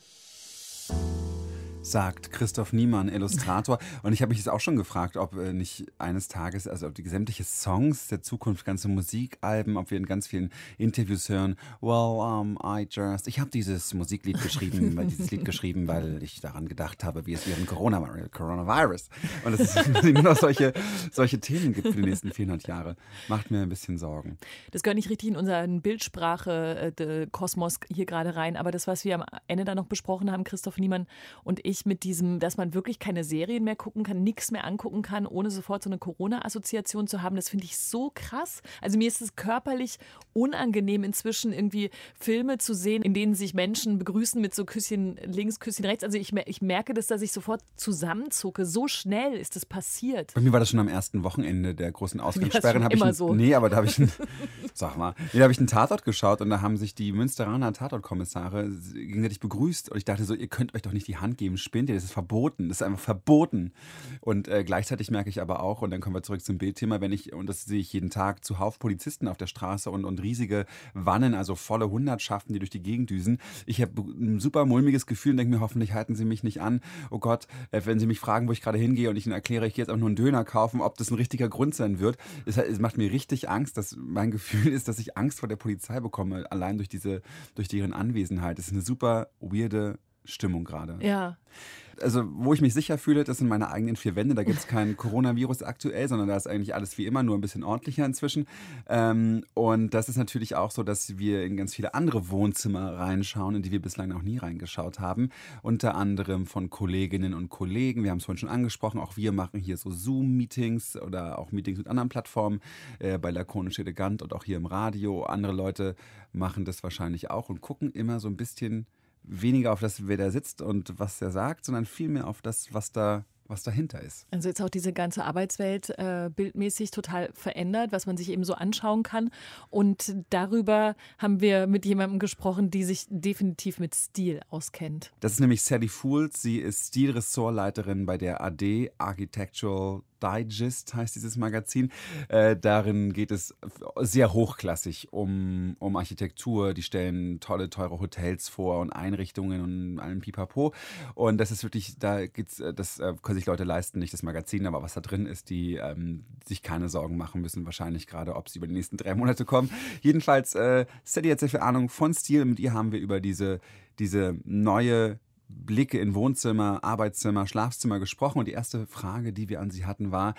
sagt Christoph Niemann, Illustrator. Und ich habe mich jetzt auch schon gefragt, ob äh, nicht eines Tages, also ob die sämtliche Songs der Zukunft, ganze Musikalben, ob wir in ganz vielen Interviews hören, well, um, I just, ich habe dieses Musiklied geschrieben, weil dieses Lied geschrieben, weil ich daran gedacht habe, wie es während Corona, Coronavirus. Und dass es <laughs> nur noch solche, solche Themen gibt für die nächsten 400 Jahre, macht mir ein bisschen Sorgen. Das gehört nicht richtig in unseren Bildsprache-Kosmos äh, hier gerade rein, aber das, was wir am Ende da noch besprochen haben, Christoph Niemann und ich, ich mit diesem, dass man wirklich keine Serien mehr gucken kann, nichts mehr angucken kann, ohne sofort so eine Corona-Assoziation zu haben, das finde ich so krass. Also mir ist es körperlich unangenehm inzwischen irgendwie Filme zu sehen, in denen sich Menschen begrüßen mit so Küsschen links, Küsschen rechts. Also ich, ich merke das, dass ich sofort zusammenzucke. So schnell ist das passiert. Bei mir war das schon am ersten Wochenende der großen Ausgangssperren. Ja, immer einen, so. Nee, aber da habe ich, einen, <laughs> sag mal, nee, da habe ich einen Tatort geschaut und da haben sich die Münsteraner Tatortkommissare gegenseitig begrüßt und ich dachte so, ihr könnt euch doch nicht die Hand geben, spinnt ihr, das ist verboten, das ist einfach verboten. Und äh, gleichzeitig merke ich aber auch, und dann kommen wir zurück zum Bildthema, wenn ich, und das sehe ich jeden Tag, zuhauf Polizisten auf der Straße und, und riesige Wannen, also volle Hundertschaften, die durch die Gegend düsen. Ich habe ein super mulmiges Gefühl und denke mir, hoffentlich halten sie mich nicht an. Oh Gott, äh, wenn sie mich fragen, wo ich gerade hingehe und ich ihnen erkläre, ich gehe jetzt auch nur einen Döner kaufen, ob das ein richtiger Grund sein wird. Es, es macht mir richtig Angst, dass mein Gefühl ist, dass ich Angst vor der Polizei bekomme, allein durch diese, durch deren Anwesenheit. Es ist eine super weirde Stimmung gerade. Ja. Also, wo ich mich sicher fühle, das sind meine eigenen vier Wände. Da gibt es kein <laughs> Coronavirus aktuell, sondern da ist eigentlich alles wie immer, nur ein bisschen ordentlicher inzwischen. Ähm, und das ist natürlich auch so, dass wir in ganz viele andere Wohnzimmer reinschauen, in die wir bislang noch nie reingeschaut haben. Unter anderem von Kolleginnen und Kollegen. Wir haben es vorhin schon angesprochen. Auch wir machen hier so Zoom-Meetings oder auch Meetings mit anderen Plattformen äh, bei Lakonisch Elegant und auch hier im Radio. Andere Leute machen das wahrscheinlich auch und gucken immer so ein bisschen weniger auf das, wer da sitzt und was er sagt, sondern vielmehr auf das, was da was dahinter ist. Also jetzt auch diese ganze Arbeitswelt äh, bildmäßig total verändert, was man sich eben so anschauen kann. Und darüber haben wir mit jemandem gesprochen, die sich definitiv mit Stil auskennt. Das ist nämlich Sally Fools. Sie ist Stilressortleiterin bei der AD Architectural Digest heißt dieses Magazin. Äh, darin geht es sehr hochklassig um, um Architektur. Die stellen tolle, teure Hotels vor und Einrichtungen und allem Pipapo. Und das ist wirklich, da geht's, äh, das äh, können sich Leute leisten, nicht das Magazin, aber was da drin ist, die ähm, sich keine Sorgen machen müssen, wahrscheinlich gerade, ob sie über die nächsten drei Monate kommen. Jedenfalls, äh, Sadie hat sehr viel Ahnung von Stil. Mit ihr haben wir über diese, diese neue Blicke in Wohnzimmer, Arbeitszimmer, Schlafzimmer gesprochen. Und die erste Frage, die wir an sie hatten, war,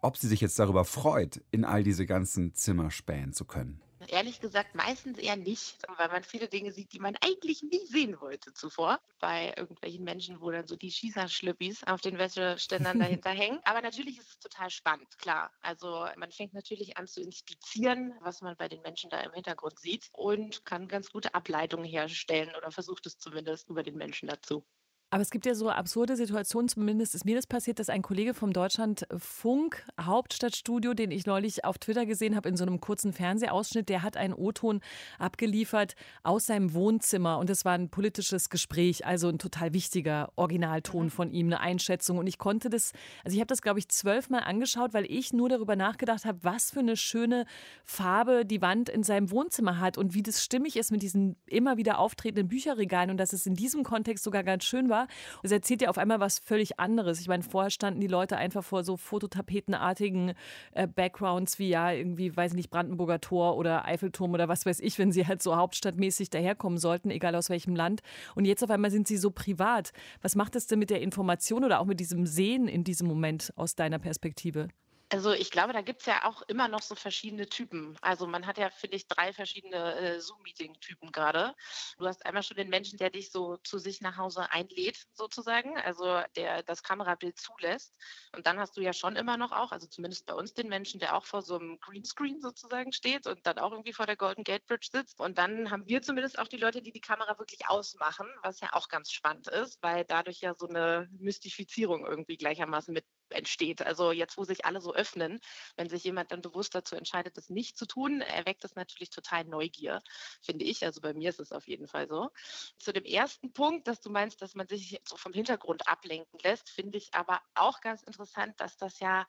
ob sie sich jetzt darüber freut, in all diese ganzen Zimmer spähen zu können. Ehrlich gesagt, meistens eher nicht, weil man viele Dinge sieht, die man eigentlich nie sehen wollte zuvor. Bei irgendwelchen Menschen, wo dann so die Schießerschlüppis auf den Wäscheständern <laughs> dahinter hängen. Aber natürlich ist es total spannend, klar. Also man fängt natürlich an zu inspizieren, was man bei den Menschen da im Hintergrund sieht und kann ganz gute Ableitungen herstellen oder versucht es zumindest über den Menschen dazu. Aber es gibt ja so absurde Situationen, zumindest ist mir das passiert, dass ein Kollege vom Deutschlandfunk Hauptstadtstudio, den ich neulich auf Twitter gesehen habe, in so einem kurzen Fernsehausschnitt, der hat einen O-Ton abgeliefert aus seinem Wohnzimmer und es war ein politisches Gespräch, also ein total wichtiger Originalton mhm. von ihm, eine Einschätzung. Und ich konnte das, also ich habe das, glaube ich, zwölfmal angeschaut, weil ich nur darüber nachgedacht habe, was für eine schöne Farbe die Wand in seinem Wohnzimmer hat und wie das stimmig ist mit diesen immer wieder auftretenden Bücherregalen und dass es in diesem Kontext sogar ganz schön war. Und es erzählt ja auf einmal was völlig anderes. Ich meine, vorher standen die Leute einfach vor so fototapetenartigen äh, Backgrounds wie ja irgendwie, weiß ich nicht, Brandenburger Tor oder Eiffelturm oder was weiß ich, wenn sie halt so hauptstadtmäßig daherkommen sollten, egal aus welchem Land. Und jetzt auf einmal sind sie so privat. Was macht es denn mit der Information oder auch mit diesem Sehen in diesem Moment aus deiner Perspektive? Also ich glaube, da gibt es ja auch immer noch so verschiedene Typen. Also man hat ja, finde ich, drei verschiedene äh, Zoom-Meeting-Typen gerade. Du hast einmal schon den Menschen, der dich so zu sich nach Hause einlädt, sozusagen, also der das Kamerabild zulässt. Und dann hast du ja schon immer noch auch, also zumindest bei uns den Menschen, der auch vor so einem Greenscreen sozusagen steht und dann auch irgendwie vor der Golden Gate Bridge sitzt. Und dann haben wir zumindest auch die Leute, die die Kamera wirklich ausmachen, was ja auch ganz spannend ist, weil dadurch ja so eine Mystifizierung irgendwie gleichermaßen mit entsteht. Also jetzt, wo sich alle so öffnen, wenn sich jemand dann bewusst dazu entscheidet, das nicht zu tun, erweckt das natürlich total Neugier, finde ich. Also bei mir ist es auf jeden Fall so. Zu dem ersten Punkt, dass du meinst, dass man sich so vom Hintergrund ablenken lässt, finde ich aber auch ganz interessant, dass das ja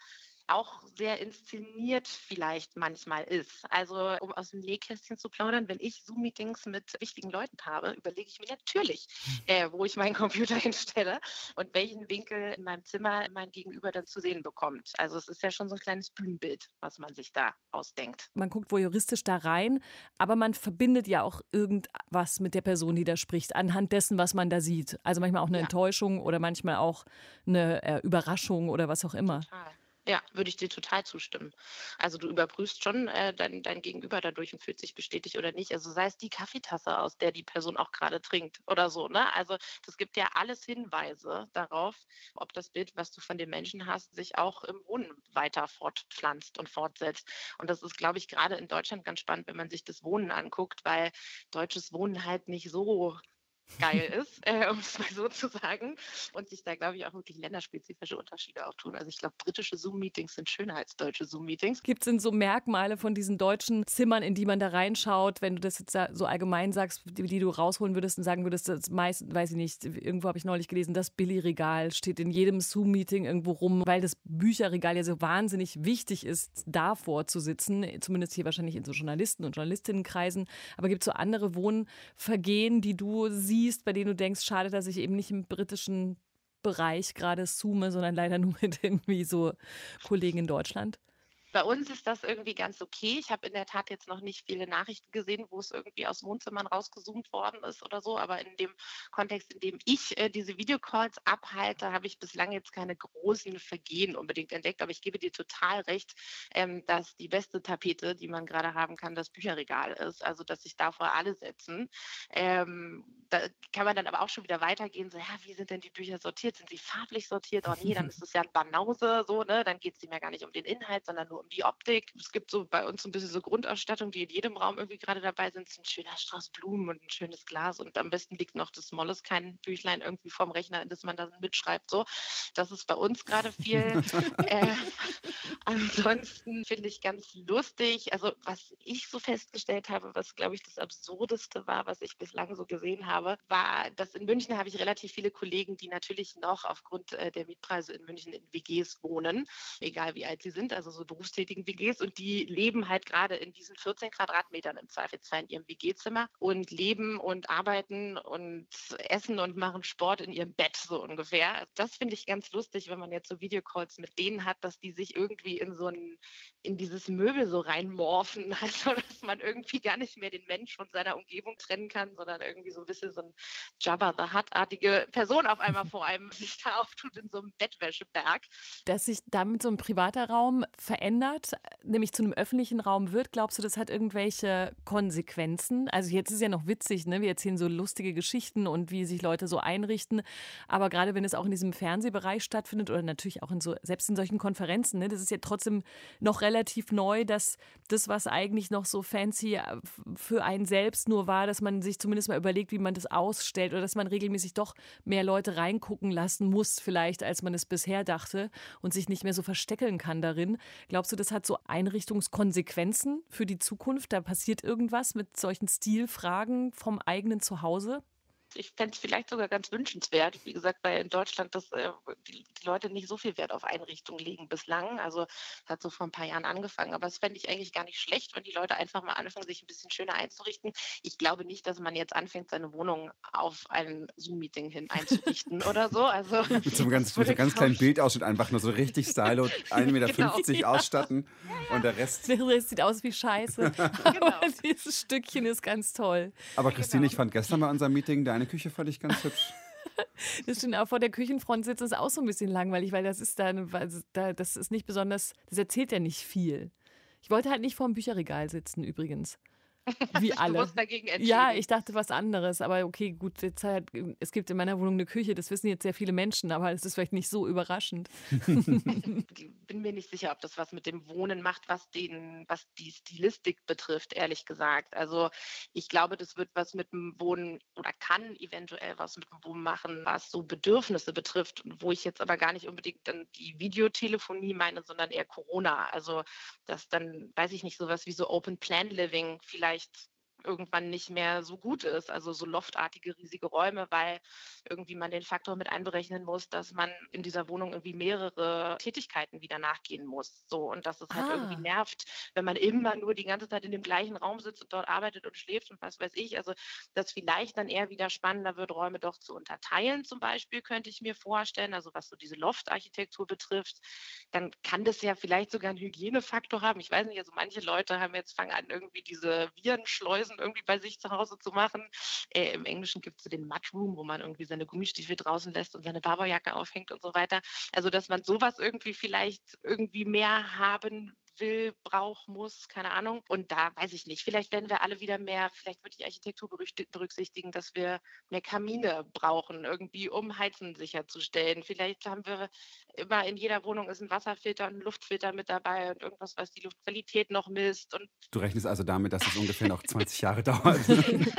auch sehr inszeniert vielleicht manchmal ist. Also um aus dem Nähkästchen zu plaudern, wenn ich Zoom-Meetings mit wichtigen Leuten habe, überlege ich mir natürlich, hm. äh, wo ich meinen <laughs> Computer hinstelle und welchen Winkel in meinem Zimmer mein Gegenüber dann zu sehen bekommt. Also es ist ja schon so ein kleines Bühnenbild, was man sich da ausdenkt. Man guckt voyeuristisch da rein, aber man verbindet ja auch irgendwas mit der Person, die da spricht, anhand dessen, was man da sieht. Also manchmal auch eine ja. Enttäuschung oder manchmal auch eine äh, Überraschung oder was auch immer. Total. Ja, würde ich dir total zustimmen. Also du überprüfst schon äh, dein, dein Gegenüber dadurch und fühlt sich bestätigt oder nicht. Also sei es die Kaffeetasse, aus der die Person auch gerade trinkt oder so. Ne? Also das gibt ja alles Hinweise darauf, ob das Bild, was du von den Menschen hast, sich auch im Wohnen weiter fortpflanzt und fortsetzt. Und das ist, glaube ich, gerade in Deutschland ganz spannend, wenn man sich das Wohnen anguckt, weil deutsches Wohnen halt nicht so geil ist, äh, um es mal so <laughs> zu sagen. Und sich da, glaube ich, auch wirklich länderspezifische Unterschiede auch tun. Also ich glaube, britische Zoom-Meetings sind schöner als deutsche Zoom-Meetings. Gibt es denn so Merkmale von diesen deutschen Zimmern, in die man da reinschaut, wenn du das jetzt so allgemein sagst, die, die du rausholen würdest und sagen würdest, das meist, weiß ich nicht, irgendwo habe ich neulich gelesen, das Billy-Regal steht in jedem Zoom-Meeting irgendwo rum, weil das Bücherregal ja so wahnsinnig wichtig ist, davor zu sitzen, zumindest hier wahrscheinlich in so Journalisten- und Journalistinnenkreisen. Aber gibt es so andere Wohnvergehen, die du siehst, siehst, bei denen du denkst, schade, dass ich eben nicht im britischen Bereich gerade zoome, sondern leider nur mit <laughs> irgendwie so Kollegen in Deutschland? Bei uns ist das irgendwie ganz okay. Ich habe in der Tat jetzt noch nicht viele Nachrichten gesehen, wo es irgendwie aus Wohnzimmern rausgezoomt worden ist oder so. Aber in dem Kontext, in dem ich äh, diese Videocalls abhalte, habe ich bislang jetzt keine großen Vergehen unbedingt entdeckt. Aber ich gebe dir total recht, ähm, dass die beste Tapete, die man gerade haben kann, das Bücherregal ist. Also, dass sich davor alle setzen. Ähm, da kann man dann aber auch schon wieder weitergehen. So, ja, wie sind denn die Bücher sortiert? Sind sie farblich sortiert? Oh nee, dann ist es ja ein Banause, so, ne? Dann geht es nicht mehr gar nicht um den Inhalt, sondern nur um die Optik. Es gibt so bei uns so ein bisschen so Grundausstattung, die in jedem Raum irgendwie gerade dabei sind. Es ist ein schöner Strauß Blumen und ein schönes Glas und am besten liegt noch das kein Büchlein irgendwie vorm Rechner, in das man dann mitschreibt. So, das ist bei uns gerade viel. <laughs> äh, ansonsten finde ich ganz lustig, also was ich so festgestellt habe, was glaube ich das Absurdeste war, was ich bislang so gesehen habe, war, dass in München habe ich relativ viele Kollegen, die natürlich noch aufgrund äh, der Mietpreise in München in WGs wohnen, egal wie alt sie sind, also so berufstätigen WGs und die leben halt gerade in diesen 14 Quadratmetern im Zweifelsfall in ihrem WG-Zimmer und leben und arbeiten und essen und machen Sport in ihrem Bett so ungefähr. Das finde ich ganz lustig, wenn man jetzt so Videocalls mit denen hat, dass die sich irgendwie in so ein, in dieses Möbel so reinmorphen, <laughs> also dass man irgendwie gar nicht mehr den Mensch von seiner Umgebung trennen kann, sondern irgendwie so ein bisschen so ein Jabba the Hutt-artige Person auf einmal <laughs> vor einem sich da auftut in so einem Bettwäscheberg. Dass sich damit so ein privater Raum verändert, nämlich zu einem öffentlichen Raum wird, glaubst du, das hat irgendwelche Konsequenzen? Also jetzt ist ja noch witzig, ne? wir erzählen so lustige Geschichten und wie sich Leute so einrichten, aber gerade wenn es auch in diesem Fernsehbereich stattfindet oder natürlich auch in so, selbst in solchen Konferenzen, ne? das ist ja trotzdem noch relativ neu, dass das, was eigentlich noch so fancy äh, für einen selbst nur war, dass man sich zumindest mal überlegt, wie man das ausstellt oder dass man regelmäßig doch mehr Leute reingucken lassen muss, vielleicht als man es bisher dachte und sich nicht mehr so versteckeln kann darin. Glaubst du, das hat so Einrichtungskonsequenzen für die Zukunft? Da passiert irgendwas mit solchen Stilfragen vom eigenen Zuhause? Ich fände es vielleicht sogar ganz wünschenswert. Wie gesagt, weil in Deutschland das, äh, die, die, Leute nicht so viel Wert auf Einrichtungen legen bislang. Also es hat so vor ein paar Jahren angefangen. Aber das fände ich eigentlich gar nicht schlecht, wenn die Leute einfach mal anfangen, sich ein bisschen schöner einzurichten. Ich glaube nicht, dass man jetzt anfängt, seine Wohnung auf ein Zoom-Meeting hin einzurichten oder so. Also, <laughs> mit so einem ganz, mit einem ganz kleinen Bildausschnitt einfach nur so richtig stylo, <laughs> 1,50 Meter genau. <laughs> ausstatten und der Rest. Der Rest sieht aus wie Scheiße. genau. Aber dieses Stückchen ist ganz toll. Aber Christine, genau. ich fand gestern bei unserem Meeting deine meine Küche fand ich ganz hübsch. <laughs> Das stimmt, auch vor der Küchenfront sitzen ist auch so ein bisschen langweilig, weil das ist dann, das ist nicht besonders, das erzählt ja nicht viel. Ich wollte halt nicht vor dem Bücherregal sitzen übrigens. <laughs> Wie alle. Ja, ich dachte was anderes, aber okay, gut, jetzt halt, es gibt in meiner Wohnung eine Küche, das wissen jetzt sehr viele Menschen, aber es ist vielleicht nicht so überraschend. <laughs> Ich bin mir nicht sicher, ob das was mit dem Wohnen macht, was den, was die Stilistik betrifft, ehrlich gesagt. Also ich glaube, das wird was mit dem Wohnen oder kann eventuell was mit dem Wohnen machen, was so Bedürfnisse betrifft, wo ich jetzt aber gar nicht unbedingt dann die Videotelefonie meine, sondern eher Corona. Also dass dann, weiß ich nicht, sowas wie so Open Plan Living vielleicht vielleicht irgendwann nicht mehr so gut ist. Also so loftartige, riesige Räume, weil irgendwie man den Faktor mit einberechnen muss, dass man in dieser Wohnung irgendwie mehrere Tätigkeiten wieder nachgehen muss. So und dass es halt ah. irgendwie nervt, wenn man immer nur die ganze Zeit in dem gleichen Raum sitzt und dort arbeitet und schläft und was weiß ich. Also dass vielleicht dann eher wieder spannender wird, Räume doch zu unterteilen, zum Beispiel, könnte ich mir vorstellen. Also was so diese Loftarchitektur betrifft, dann kann das ja vielleicht sogar einen Hygienefaktor haben. Ich weiß nicht, also manche Leute haben jetzt fangen an, irgendwie diese Virenschleusen irgendwie bei sich zu Hause zu machen. Äh, Im Englischen gibt es so den Mudroom, wo man irgendwie seine Gummistiefel draußen lässt und seine Barberjacke aufhängt und so weiter. Also dass man sowas irgendwie vielleicht irgendwie mehr haben will, braucht, muss, keine Ahnung. Und da weiß ich nicht. Vielleicht werden wir alle wieder mehr, vielleicht wird die Architektur berücksichtigen, dass wir mehr Kamine brauchen, irgendwie, um Heizen sicherzustellen. Vielleicht haben wir immer in jeder Wohnung ist ein Wasserfilter und ein Luftfilter mit dabei und irgendwas, was die Luftqualität noch misst. Und du rechnest also damit, dass es <laughs> ungefähr noch 20 Jahre dauert? Nein,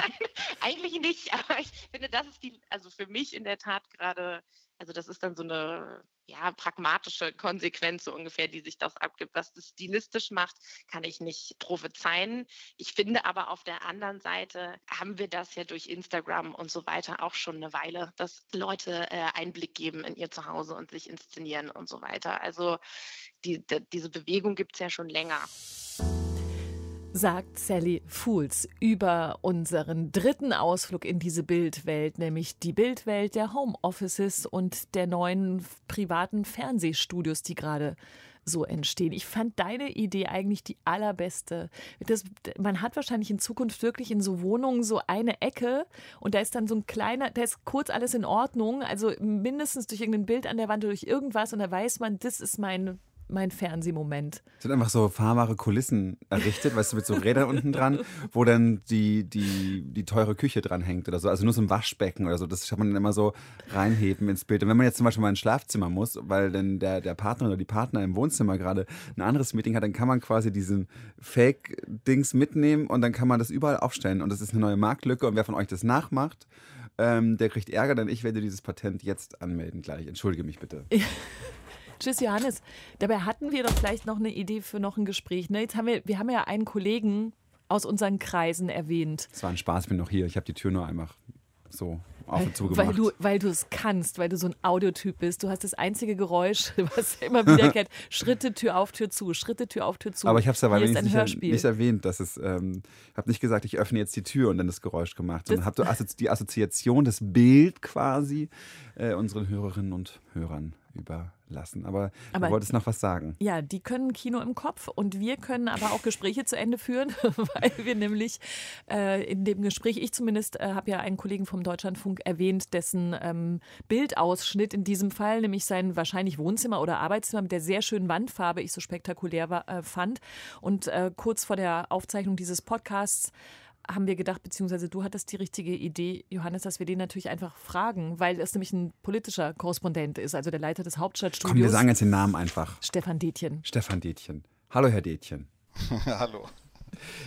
eigentlich nicht. Aber ich finde, das ist die, also für mich in der Tat gerade also das ist dann so eine ja, pragmatische Konsequenz so ungefähr, die sich das abgibt. Was das stilistisch macht, kann ich nicht prophezeien. Ich finde aber auf der anderen Seite haben wir das ja durch Instagram und so weiter auch schon eine Weile, dass Leute äh, Einblick geben in ihr Zuhause und sich inszenieren und so weiter. Also die, die, diese Bewegung gibt es ja schon länger. Sagt Sally Fools über unseren dritten Ausflug in diese Bildwelt, nämlich die Bildwelt der Homeoffices und der neuen privaten Fernsehstudios, die gerade so entstehen. Ich fand deine Idee eigentlich die allerbeste. Das, man hat wahrscheinlich in Zukunft wirklich in so Wohnungen so eine Ecke und da ist dann so ein kleiner, da ist kurz alles in Ordnung, also mindestens durch irgendein Bild an der Wand oder durch irgendwas und da weiß man, das ist mein mein Fernsehmoment. Es sind einfach so fahrbare Kulissen errichtet, weißt du, mit so Rädern unten dran, wo dann die, die, die teure Küche dran hängt oder so. Also nur so ein Waschbecken oder so. Das kann man dann immer so reinheben ins Bild. Und wenn man jetzt zum Beispiel mal ins Schlafzimmer muss, weil dann der, der Partner oder die Partner im Wohnzimmer gerade ein anderes Meeting hat, dann kann man quasi diesen Fake-Dings mitnehmen und dann kann man das überall aufstellen. Und das ist eine neue Marktlücke. Und wer von euch das nachmacht, ähm, der kriegt Ärger, denn ich werde dieses Patent jetzt anmelden gleich. Entschuldige mich bitte. <laughs> Tschüss, Johannes. Dabei hatten wir doch vielleicht noch eine Idee für noch ein Gespräch. Ne? Jetzt haben wir, wir haben ja einen Kollegen aus unseren Kreisen erwähnt. Es war ein Spaß, ich bin noch hier. Ich habe die Tür nur einfach so auf und zu gemacht. Weil du, weil du es kannst, weil du so ein Audiotyp bist. Du hast das einzige Geräusch, <laughs> was immer wieder kennt. Schritte, Tür auf, Tür zu. Schritte, Tür auf, Tür zu. Aber ich habe es aber nicht, nicht, erwähnt, dass es, ähm, ich habe nicht gesagt, ich öffne jetzt die Tür und dann das Geräusch gemacht, sondern habe die Assoziation, das Bild quasi äh, unseren Hörerinnen und Hörern überlassen. Aber, aber du wolltest noch was sagen. Ja, die können Kino im Kopf und wir können aber auch Gespräche zu Ende führen, <laughs> weil wir nämlich äh, in dem Gespräch, ich zumindest äh, habe ja einen Kollegen vom Deutschlandfunk erwähnt, dessen ähm, Bildausschnitt in diesem Fall, nämlich sein wahrscheinlich Wohnzimmer oder Arbeitszimmer mit der sehr schönen Wandfarbe, ich so spektakulär war, äh, fand. Und äh, kurz vor der Aufzeichnung dieses Podcasts haben wir gedacht, beziehungsweise du hattest die richtige Idee, Johannes, dass wir den natürlich einfach fragen, weil es nämlich ein politischer Korrespondent ist, also der Leiter des Hauptstadtstudios. Komm, wir sagen jetzt den Namen einfach. Stefan Detjen. Stefan Detjen. Hallo, Herr Detjen. <laughs> Hallo.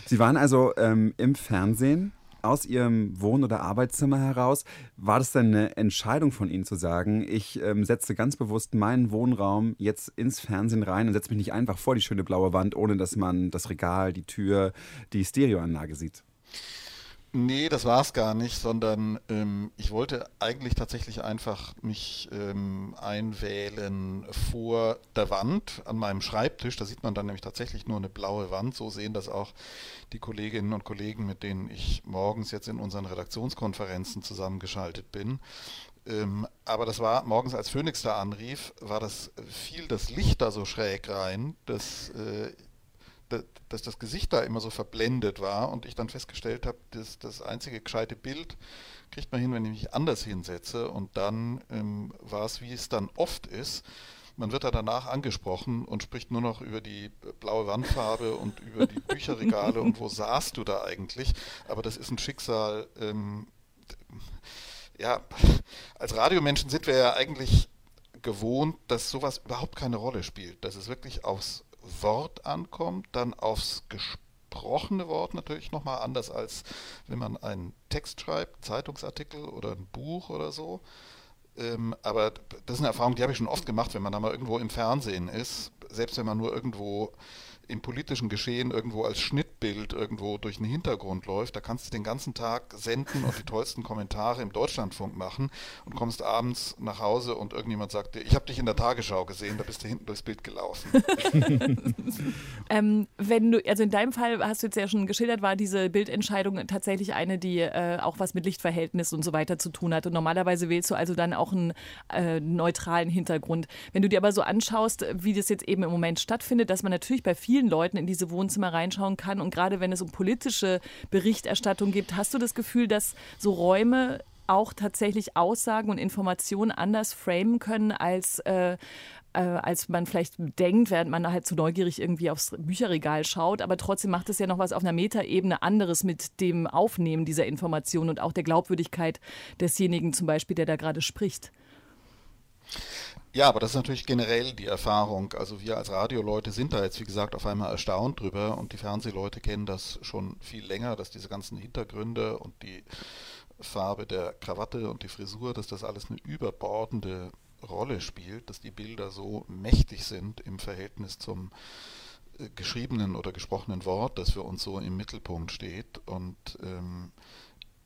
Sie waren also ähm, im Fernsehen aus Ihrem Wohn- oder Arbeitszimmer heraus. War das denn eine Entscheidung von Ihnen zu sagen, ich ähm, setze ganz bewusst meinen Wohnraum jetzt ins Fernsehen rein und setze mich nicht einfach vor die schöne blaue Wand, ohne dass man das Regal, die Tür, die Stereoanlage sieht? Nee, das war es gar nicht, sondern ähm, ich wollte eigentlich tatsächlich einfach mich ähm, einwählen vor der Wand an meinem Schreibtisch. Da sieht man dann nämlich tatsächlich nur eine blaue Wand. So sehen das auch die Kolleginnen und Kollegen, mit denen ich morgens jetzt in unseren Redaktionskonferenzen zusammengeschaltet bin. Ähm, aber das war morgens, als Phoenix da anrief, war das fiel das Licht da so schräg rein, dass äh, dass das Gesicht da immer so verblendet war und ich dann festgestellt habe, dass das einzige gescheite Bild kriegt man hin, wenn ich mich anders hinsetze. Und dann ähm, war es, wie es dann oft ist, man wird da danach angesprochen und spricht nur noch über die blaue Wandfarbe und über die Bücherregale und wo <laughs> saßt du da eigentlich, aber das ist ein Schicksal, ähm, ja, als Radiomenschen sind wir ja eigentlich gewohnt, dass sowas überhaupt keine Rolle spielt, dass es wirklich aufs Wort ankommt, dann aufs gesprochene Wort natürlich nochmal anders, als wenn man einen Text schreibt, Zeitungsartikel oder ein Buch oder so. Ähm, aber das ist eine Erfahrung, die habe ich schon oft gemacht, wenn man da mal irgendwo im Fernsehen ist, selbst wenn man nur irgendwo im politischen Geschehen irgendwo als Schnittbild irgendwo durch den Hintergrund läuft, da kannst du den ganzen Tag senden und die tollsten Kommentare im Deutschlandfunk machen und kommst abends nach Hause und irgendjemand sagt dir, ich habe dich in der Tagesschau gesehen, da bist du hinten durchs Bild gelaufen. <laughs> ähm, wenn du, also in deinem Fall hast du jetzt ja schon geschildert, war diese Bildentscheidung tatsächlich eine, die äh, auch was mit Lichtverhältnis und so weiter zu tun hat. Und normalerweise wählst du also dann auch einen äh, neutralen Hintergrund. Wenn du dir aber so anschaust, wie das jetzt eben im Moment stattfindet, dass man natürlich bei vielen Leuten in diese Wohnzimmer reinschauen kann. Und gerade wenn es um politische Berichterstattung geht, hast du das Gefühl, dass so Räume auch tatsächlich Aussagen und Informationen anders framen können als äh, äh, als man vielleicht denkt, während man halt so neugierig irgendwie aufs Bücherregal schaut. Aber trotzdem macht es ja noch was auf einer Metaebene anderes mit dem Aufnehmen dieser Informationen und auch der Glaubwürdigkeit desjenigen zum Beispiel, der da gerade spricht. Ja, aber das ist natürlich generell die Erfahrung. Also wir als Radioleute sind da jetzt, wie gesagt, auf einmal erstaunt drüber und die Fernsehleute kennen das schon viel länger, dass diese ganzen Hintergründe und die Farbe der Krawatte und die Frisur, dass das alles eine überbordende Rolle spielt, dass die Bilder so mächtig sind im Verhältnis zum äh, geschriebenen oder gesprochenen Wort, das für uns so im Mittelpunkt steht. Und ähm,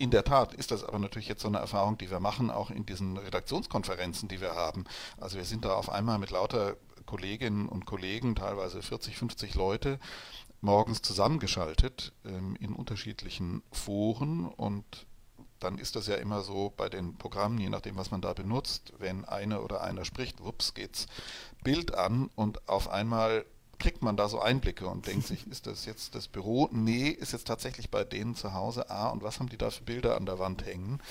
In der Tat ist das aber natürlich jetzt so eine Erfahrung, die wir machen, auch in diesen Redaktionskonferenzen, die wir haben. Also wir sind da auf einmal mit lauter Kolleginnen und Kollegen, teilweise 40, 50 Leute, morgens zusammengeschaltet ähm, in unterschiedlichen Foren und dann ist das ja immer so bei den Programmen, je nachdem, was man da benutzt, wenn eine oder einer spricht, wups, geht's Bild an und auf einmal kriegt man da so Einblicke und denkt sich, ist das jetzt das Büro? Nee, ist jetzt tatsächlich bei denen zu Hause. Ah, und was haben die da für Bilder an der Wand hängen?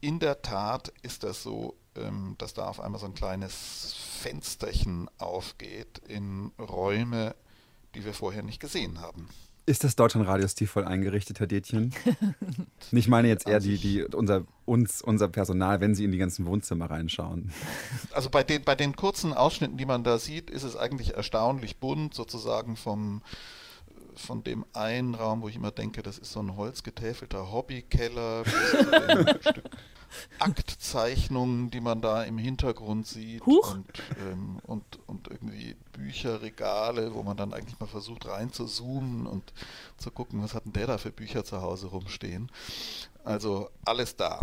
In der Tat ist das so, ähm, dass da auf einmal so ein kleines Fensterchen aufgeht in Räume, die wir vorher nicht gesehen haben. Ist das Deutschlandradio stilvoll eingerichtet, Herr Detjen? <laughs> ich meine jetzt eher die, die, unser, uns, unser Personal, wenn Sie in die ganzen Wohnzimmer reinschauen. Also bei den, bei den kurzen Ausschnitten, die man da sieht, ist es eigentlich erstaunlich bunt, sozusagen vom, von dem einen Raum, wo ich immer denke, das ist so ein holzgetäfelter Hobbykeller, <laughs> bis zu dem Stück Aktzeichnungen, die man da im Hintergrund sieht Huch. und, ähm, und, und irgendwie Bücherregale, wo man dann eigentlich mal versucht reinzuzoomen und zu gucken, was hat denn der da für Bücher zu Hause rumstehen. Also alles da.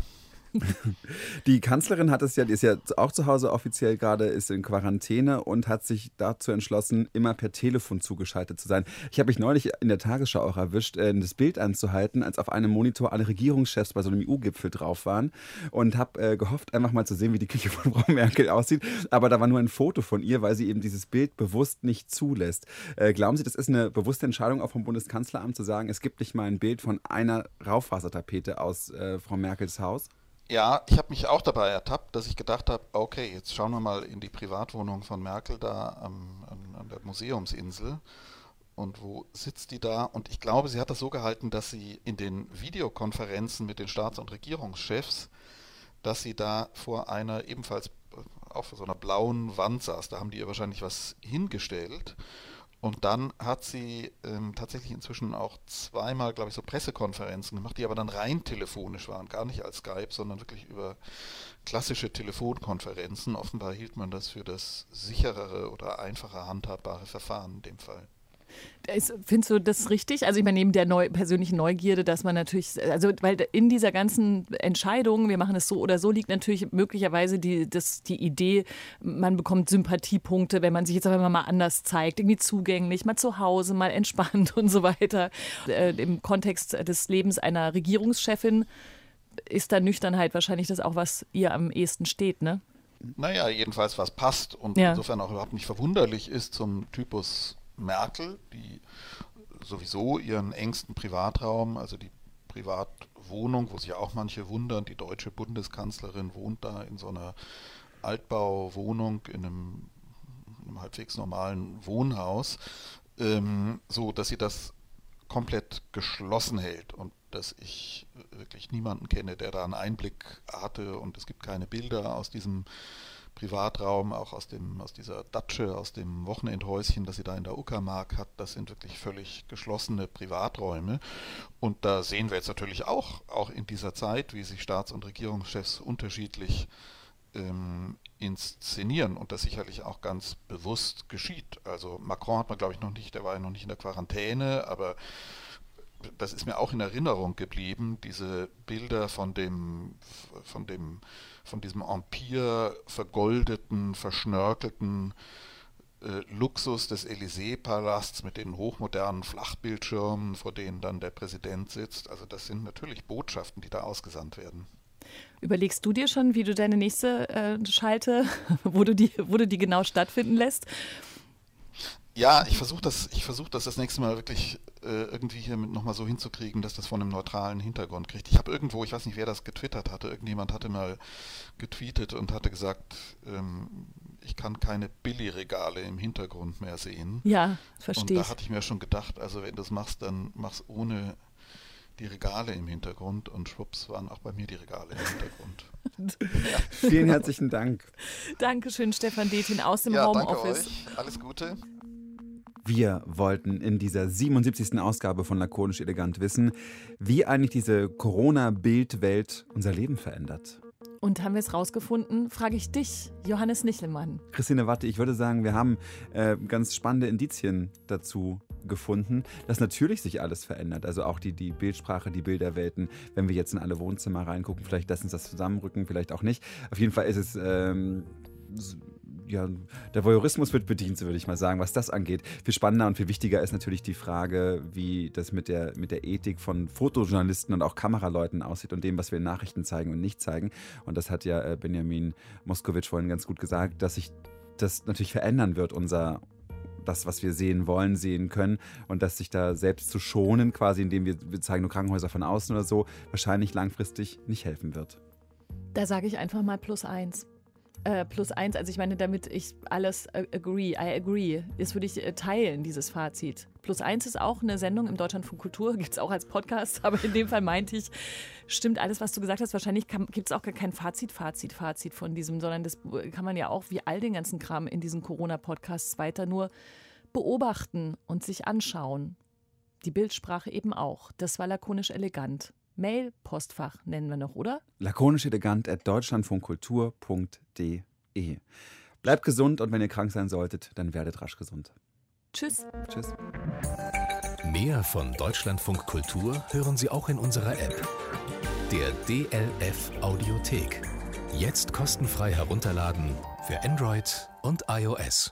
<laughs> Die Kanzlerin hat es ja, die ist ja auch zu Hause offiziell gerade, ist in Quarantäne und hat sich dazu entschlossen, immer per Telefon zugeschaltet zu sein. Ich habe mich neulich in der Tagesschau auch erwischt, äh, das Bild anzuhalten, als auf einem Monitor alle Regierungschefs bei so einem EU-Gipfel drauf waren und habe äh, gehofft, einfach mal zu sehen, wie die Küche von Frau <laughs> Merkel aussieht. Aber da war nur ein Foto von ihr, weil sie eben dieses Bild bewusst nicht zulässt. Äh, glauben Sie, das ist eine bewusste Entscheidung auch vom Bundeskanzleramt zu sagen, es gibt nicht mal ein Bild von einer Raufasertapete aus Frau Merkels Haus? Ja, ich habe mich auch dabei ertappt, dass ich gedacht habe, okay, jetzt schauen wir mal in die Privatwohnung von Merkel da am, an, an der Museumsinsel. Und wo sitzt die da? Und ich glaube, sie hat das so gehalten, dass sie in den Videokonferenzen mit den Staats- und Regierungschefs, dass sie da vor einer ebenfalls auf so einer blauen Wand saß. Da haben die ihr wahrscheinlich was hingestellt. Und dann hat sie ähm, tatsächlich inzwischen auch zweimal, glaube ich, so Pressekonferenzen gemacht, die aber dann rein telefonisch waren, gar nicht als Skype, sondern wirklich über klassische Telefonkonferenzen. Offenbar hielt man das für das sicherere oder einfacher handhabbare Verfahren in dem Fall. Findest du das richtig? Also ich meine, neben der neu, persönlichen Neugierde, dass man natürlich, also weil in dieser ganzen Entscheidung, wir machen es so oder so, liegt natürlich möglicherweise die, das, die Idee, man bekommt Sympathiepunkte, wenn man sich jetzt einfach mal anders zeigt, irgendwie zugänglich, mal zu Hause, mal entspannt <laughs> und so weiter. Äh, Im Kontext des Lebens einer Regierungschefin ist da Nüchternheit wahrscheinlich das auch, was ihr am ehesten steht, ne? Naja, jedenfalls was passt und Ja. insofern auch überhaupt nicht verwunderlich ist zum Typus Merkel, die sowieso ihren engsten Privatraum, also die Privatwohnung, wo sich auch manche wundern, die deutsche Bundeskanzlerin wohnt da in so einer Altbauwohnung in einem, einem halbwegs normalen Wohnhaus, ähm, so dass sie das komplett geschlossen hält und dass ich wirklich niemanden kenne, der da einen Einblick hatte und es gibt keine Bilder aus diesem Privatraum, auch aus dem, aus dieser Datsche, aus dem Wochenendhäuschen, das sie da in der Uckermark hat, das sind wirklich völlig geschlossene Privaträume. Und da sehen wir jetzt natürlich auch, auch in dieser Zeit, wie sich Staats- und Regierungschefs unterschiedlich ähm, inszenieren und das sicherlich auch ganz bewusst geschieht. Also Macron hat man, glaube ich, noch nicht, der war ja noch nicht in der Quarantäne, aber das ist mir auch in Erinnerung geblieben, diese Bilder von dem, von dem, von diesem Empire vergoldeten, verschnörkelten äh, Luxus des Élysée-Palasts mit den hochmodernen Flachbildschirmen, vor denen dann der Präsident sitzt. Also das sind natürlich Botschaften, die da ausgesandt werden. Überlegst du dir schon, wie du deine nächste äh, Schalte, <laughs> wo du, die, wo du die genau stattfinden lässt? Ja, ich versuche das, ich versuche das das nächste Mal wirklich äh, irgendwie hier nochmal so hinzukriegen, dass das von einem neutralen Hintergrund kriegt. Ich habe irgendwo, ich weiß nicht, wer das getwittert hatte, irgendjemand hatte mal getweetet und hatte gesagt, ähm, ich kann keine Billigregale im Hintergrund mehr sehen. Ja, Und verstehe da ich. hatte ich mir schon gedacht, also wenn du es machst, dann mach's ohne die Regale im Hintergrund und schwupps waren auch bei mir die Regale im Hintergrund. <laughs> Vielen herzlichen Dank. Dankeschön, Stefan Detin aus dem ja, danke Homeoffice. euch. Alles Gute. Wir wollten in dieser 77. Ausgabe von Lakonisch Elegant wissen, wie eigentlich diese Corona-Bildwelt unser Leben verändert. Und haben wir es rausgefunden, frage ich dich, Johannes Nichelmann. Christine Watte, ich würde sagen, wir haben äh, ganz spannende Indizien dazu gefunden, dass natürlich sich alles verändert. Also auch die, die Bildsprache, die Bilderwelten. Wenn wir jetzt in alle Wohnzimmer reingucken, vielleicht lassen uns das zusammenrücken, vielleicht auch nicht. Auf jeden Fall ist es ähm, ja, der Voyeurismus wird bedient, würde ich mal sagen, was das angeht. Viel spannender und viel wichtiger ist natürlich die Frage, wie das mit der, mit der Ethik von Fotojournalisten und auch Kameraleuten aussieht und dem, was wir in Nachrichten zeigen und nicht zeigen. Und das hat ja äh, Benjamin Moskowitsch vorhin ganz gut gesagt, dass sich das natürlich verändern wird, unser, das, was wir sehen wollen, sehen können und dass sich da selbst zu schonen, quasi indem wir, wir zeigen nur Krankenhäuser von außen oder so, wahrscheinlich langfristig nicht helfen wird. Da sage ich einfach mal plus eins. Äh, plus eins, also ich meine, damit ich alles agree, I agree, das würde ich äh, teilen, dieses Fazit. Plus eins ist auch eine Sendung im Deutschland von Kultur, <laughs> gibt es auch als Podcast, aber in dem Fall meinte ich, stimmt alles, was du gesagt hast. Wahrscheinlich gibt es auch gar kein Fazit, Fazit, Fazit von diesem, sondern das kann man ja auch wie all den ganzen Kram in diesen Corona-Podcasts weiter nur beobachten und sich anschauen. Die Bildsprache eben auch. Das war lakonisch elegant. Mail-Postfach nennen wir noch, oder? Lakonisch elegant at deutschlandfunkkultur.de. Bleibt gesund und wenn ihr krank sein solltet, dann werdet rasch gesund. Tschüss. Tschüss. Mehr von Deutschlandfunk Kultur hören Sie auch in unserer App. Der DLF Audiothek. Jetzt kostenfrei herunterladen für Android und iOS.